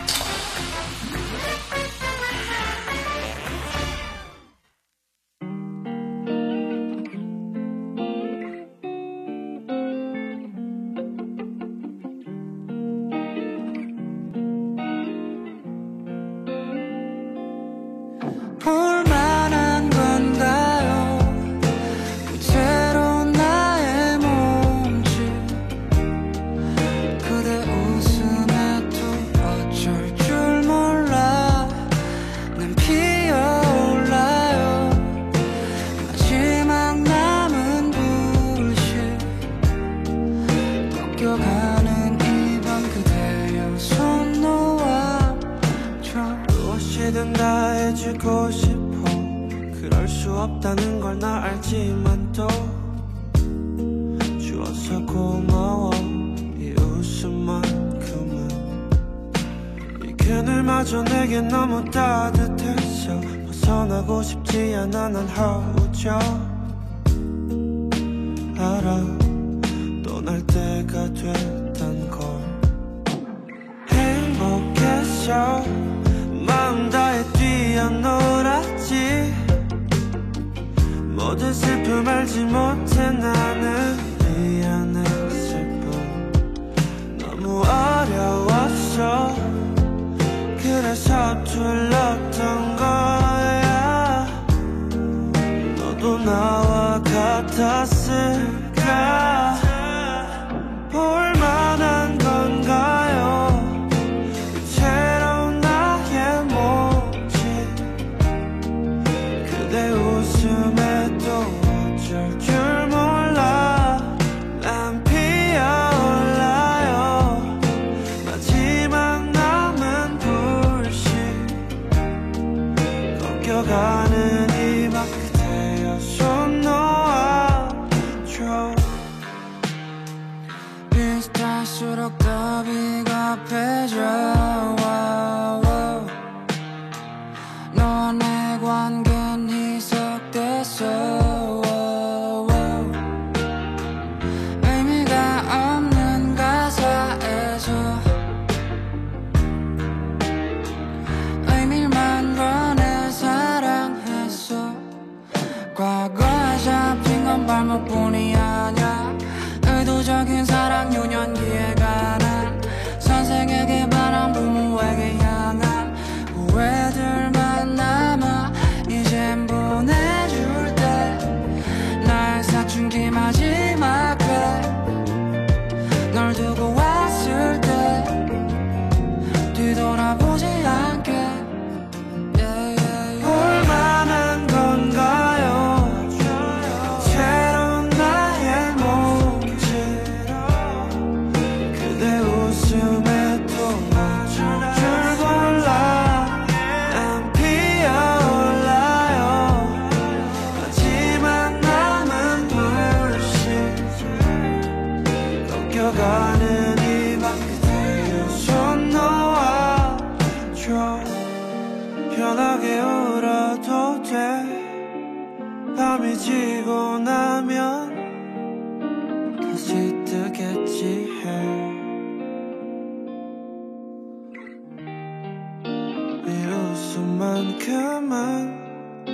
하나만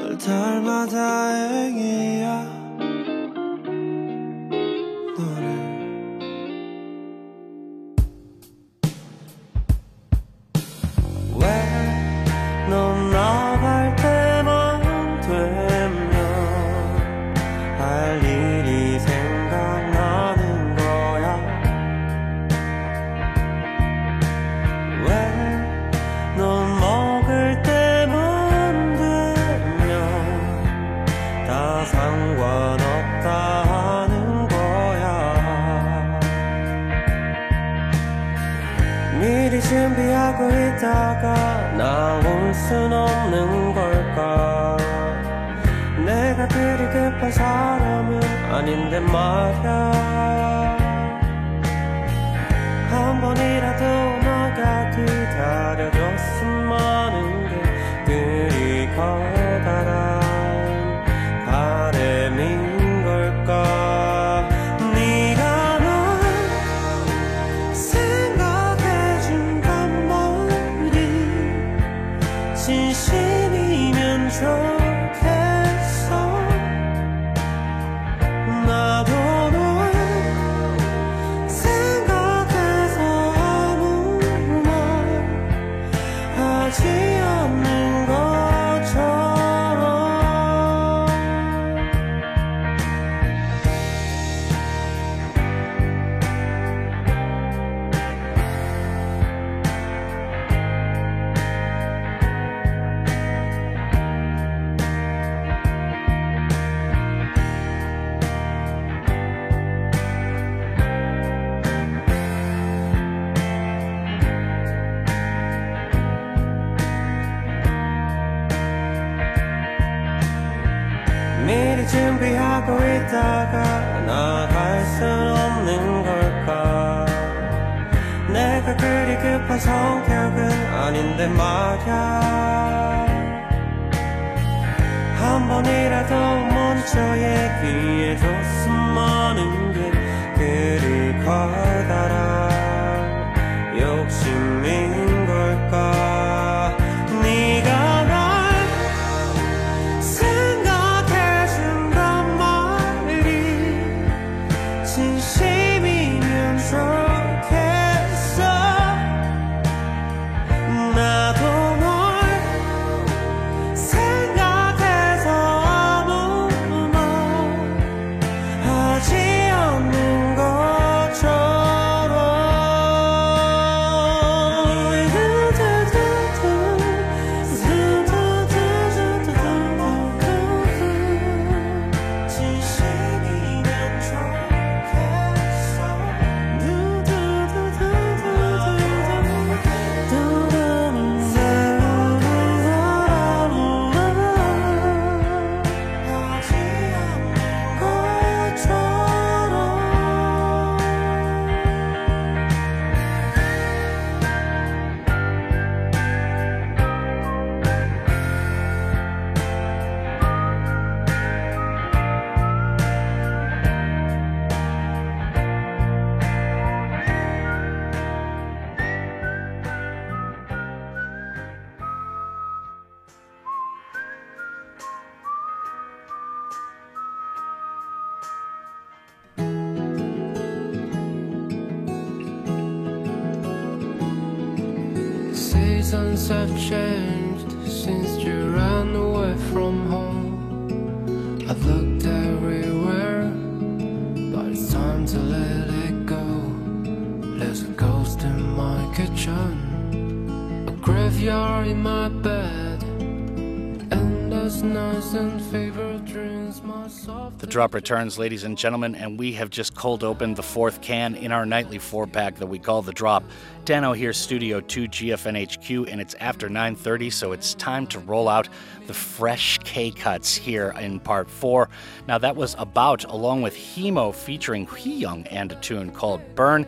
널 닮아 다행이야. 순 없는 걸까? 내가 그리 급한 사람은 아닌데 말야. 내 성격은 아닌데 말야. 한 번이라도 먼저 얘기해줘. Seasons have changed since you ran away from home. I've looked everywhere, but it's time to let it go. There's a ghost in my kitchen, a graveyard in my bed, and there's nothing drop returns, ladies and gentlemen, and we have just cold opened the fourth can in our nightly four pack that we call the drop. Dano here, Studio 2 GFNHQ, and it's after 9:30, so it's time to roll out the fresh K cuts here in part four. Now that was about, along with Hemo featuring Hwiyoung and a tune called Burn.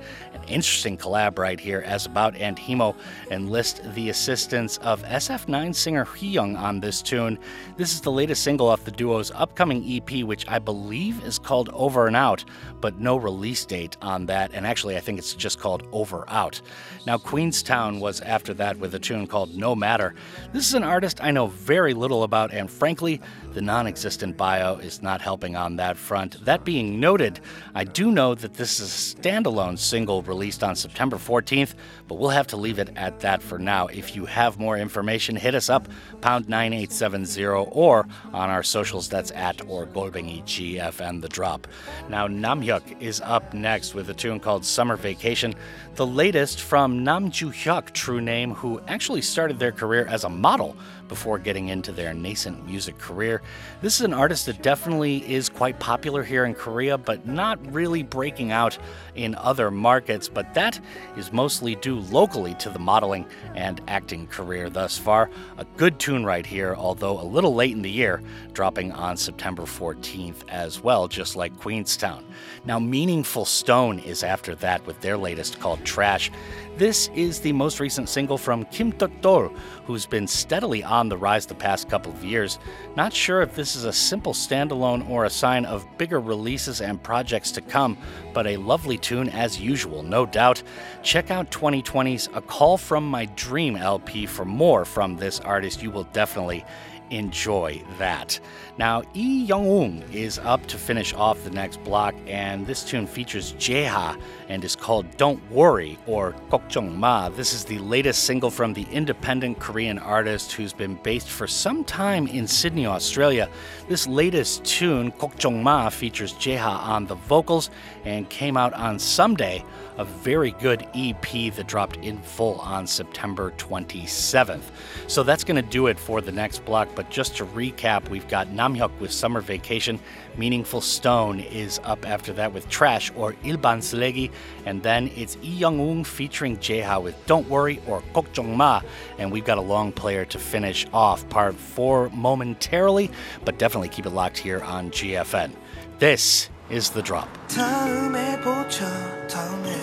Interesting collab right here as about and Hemo enlist the assistance of SF9 singer Young on this tune. This is the latest single off the duo's upcoming EP, which I believe is called Over and Out, but no release date on that. And actually, I think it's just called Over Out. Now, Queenstown was after that with a tune called No Matter. This is an artist I know very little about, and frankly, the non existent bio is not helping on that front. That being noted, I do know that this is a standalone single released on September 14th, but we'll have to leave it at that for now. If you have more information, hit us up, pound 9870, or on our socials, that's at or Golbengi GFN The Drop. Now, Namhyuk is up next with a tune called Summer Vacation, the latest from Nam Ju Hyuk, true name, who actually started their career as a model before getting into their nascent music career. This is an artist that definitely is quite popular here in Korea, but not really breaking out in other markets. But that is mostly due locally to the modeling and acting career thus far. A good tune right here, although a little late in the year, dropping on September 14th as well, just like Queenstown. Now, Meaningful Stone is after that with their latest called Trash. This is the most recent single from Kim Dol, who's been steadily on the rise the past couple of years. Not sure if this is a simple standalone or a sign of bigger releases and projects to come, but a lovely tune as usual, no doubt. Check out 2020's A Call From My Dream LP for more from this artist. You will definitely enjoy that. Now, Lee Young-woong is up to finish off the next block, and this tune features Jeha and is called Don't Worry or Kokjong Ma. This is the latest single from the independent Korean artist who's been based for some time in Sydney, Australia. This latest tune, Kokjong Ma, features Jeha on the vocals and came out on Someday, a very good EP that dropped in full on September 27th. So that's going to do it for the next block. But just to recap, we've got Namhyuk with Summer Vacation, Meaningful Stone is up after that with Trash or Ilban Slegi, and then it's Lee Young-woong featuring Jeha with Don't Worry or Kokjong Ma, and we've got a long player to finish off part four momentarily, but definitely keep it locked here on GFN. This is The Drop. 다음에 보자 다음에.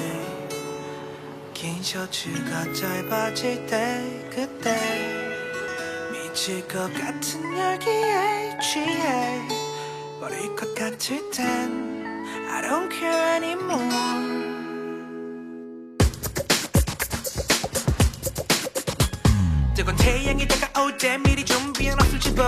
긴 셔츠가 짧아질 때 그때. 미칠 것 같은 열기에 취해. 버릴 것 같을 땐 I don't care anymore. 뜨거운 태양이 다가올 때 미리 준비한 옷을 집어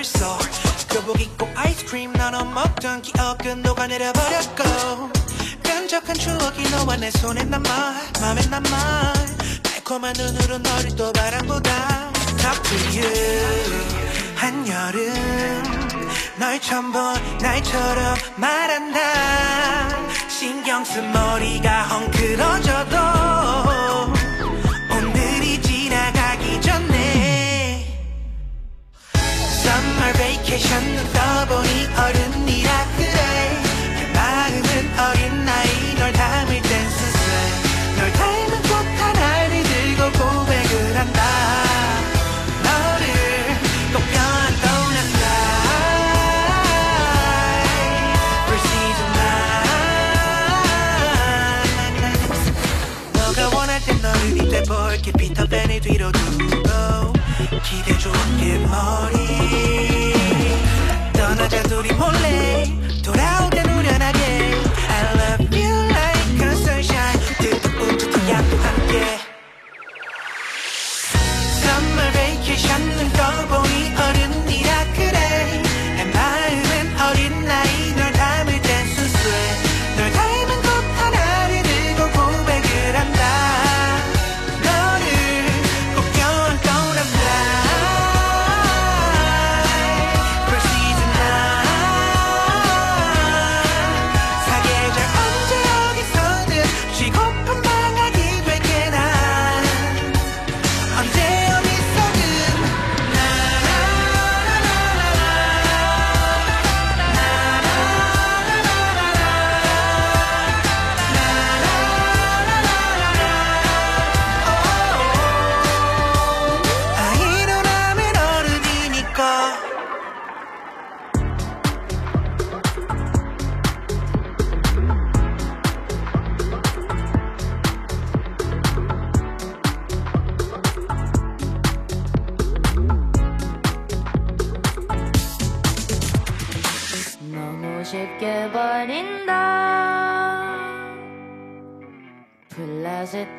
벌써 교복 입고 아이스크림 나눠 먹던 기억은 녹아내려버렸고 끈적한 추억이 너와 내 손에 남아 맘에 남아 달콤한 눈으로 너를 또 바라보다 Talk to you. 한여름 널 처음 본 날처럼 말한다. 신경 쓴 머리가 헝클어져도 베이케이션 떠보니 어른이라 그래. 내 마음은 어린 나이 널 닮을 땐 수세 널 닮은 꽃 하나를 들고 고백을 한다. 너를 꽃병한 떠난 날 불시즌 날 너가 원할 땐 너를 밑에 볼게 피터팬을 뒤로 두고 기대 좋게 머리. I love you like sunshine. Summer vacation.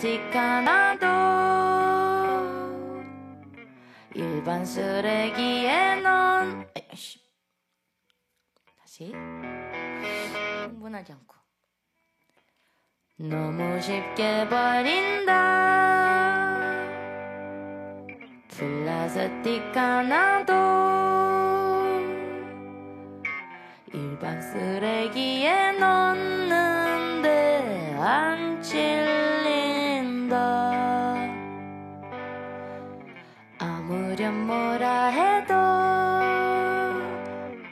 티가 나도 일반 쓰레기에 넌 아이씨. 다시. 흥분하지 않고. 너무 쉽게 버린다. 플라스틱 하나도 일반 쓰레기에 넣는데 안 찔러 뭐라 해도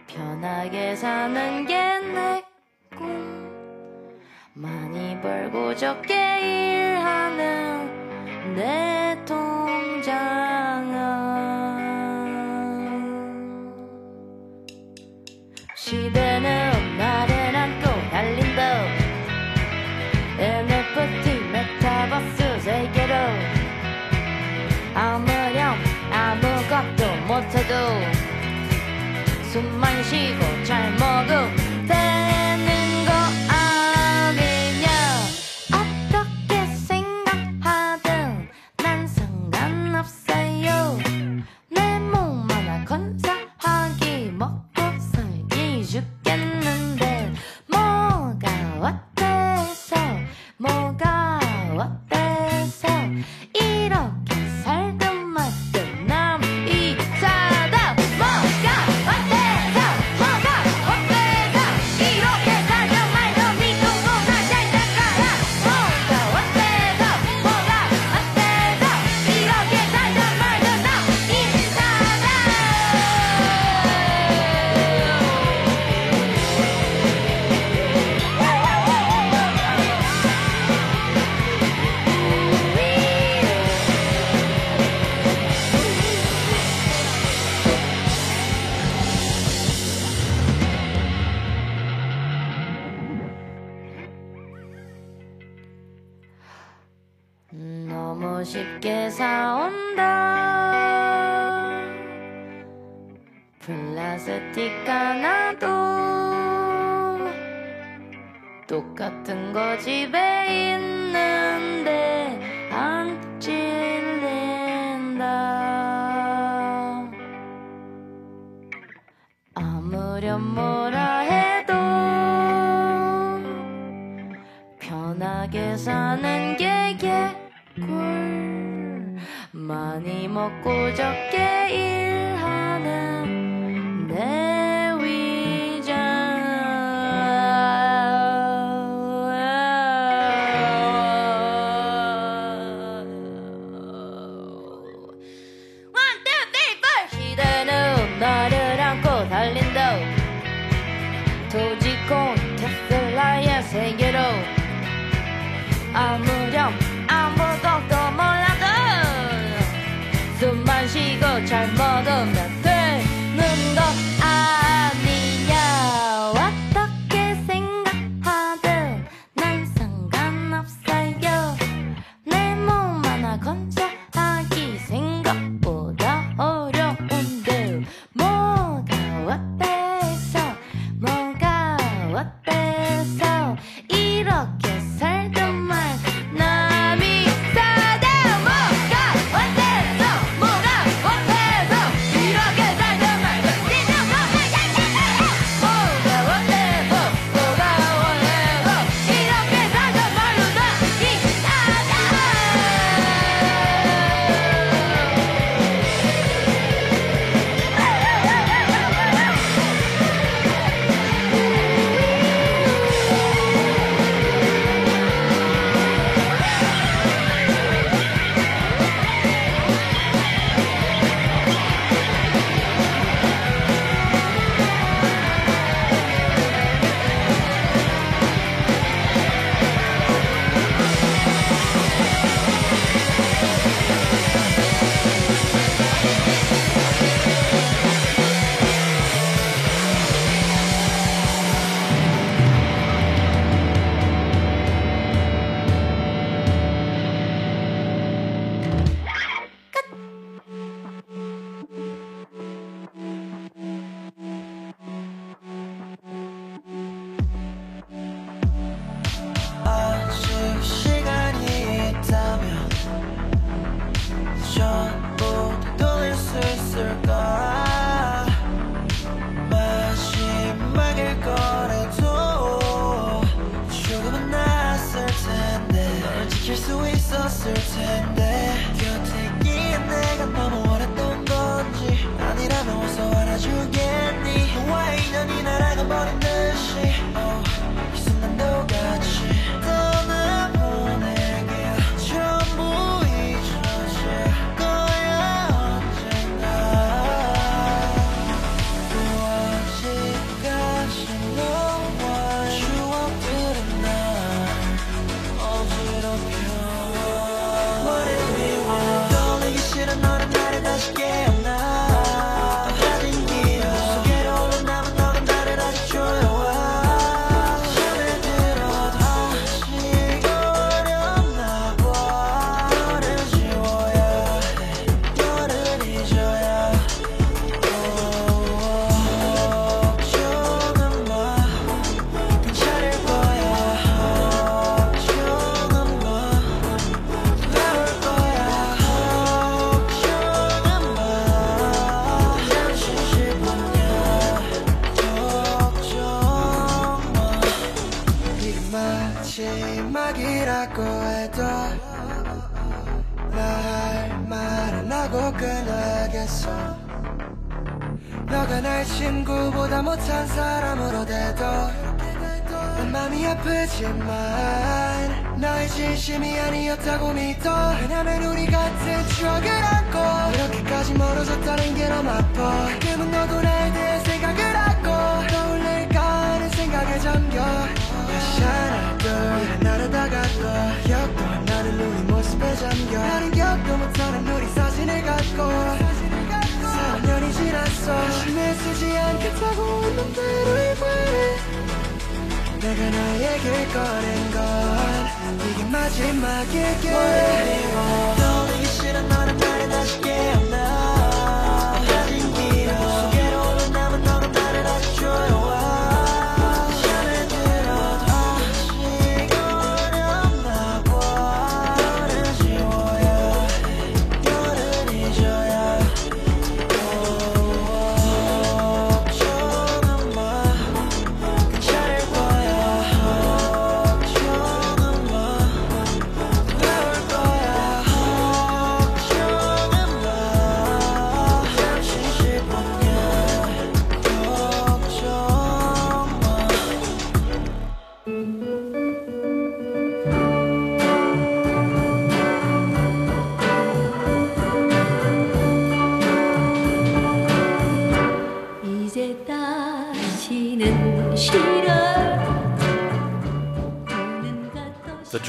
편하게 사는 게 내 꿈. 많이 벌고 적게 일하는 내 못해도 숨만 쉬고 잘 먹어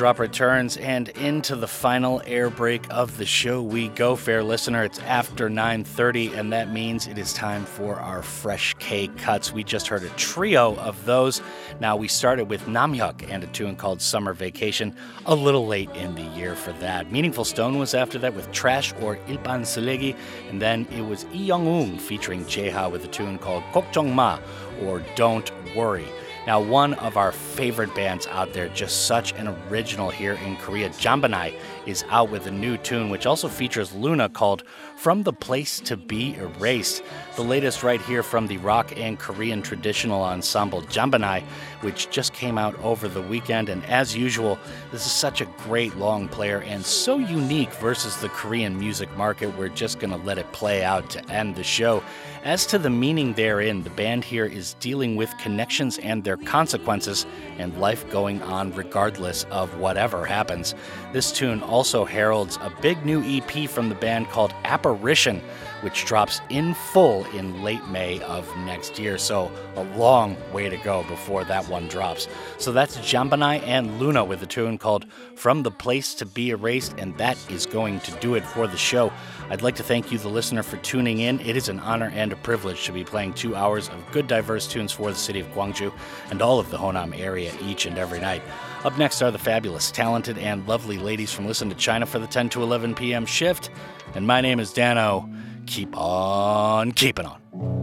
drop returns, and into the final air break of the show we go, fair listener. It's after 9:30, and that means it is time for our fresh K cuts. We just heard a trio of those. Now we started with Namhyuk and a tune called "Summer Vacation." A little late in the year for that. Meaningful Stone was after that with "Trash" or "Ilpan Selegi," and then it was Lee Young Woong featuring Jeha with a tune called "Kokjong Ma" or "Don't Worry." Now, one of our favorite bands out there, just such an original here in Korea, Jambinai, is out with a new tune which also features Luna called From the Place to Be Erased. The latest right here from the rock and Korean traditional ensemble Jambinai, which just came out over the weekend. And as usual, this is such a great long player and so unique versus the Korean music market. We're just going to let it play out to end the show. As to the meaning therein, the band here is dealing with connections and their consequences and life going on regardless of whatever happens. This tune also heralds a big new EP from the band called Apparition, which drops in full in late May of next year. So, a long way to go before that one drops. So, that's Jambinai and Luna with a tune called From the Place to Be Erased, and that is going to do it for the show. I'd like to thank you, the listener, for tuning in. It is an honor and a privilege to be playing two hours of good, diverse tunes for the city of Gwangju and all of the Honam area each and every night. Up next are the fabulous, talented, and lovely ladies from Listen to China for the 10 to 11 p.m. shift. And my name is Dano. Keep on keeping on.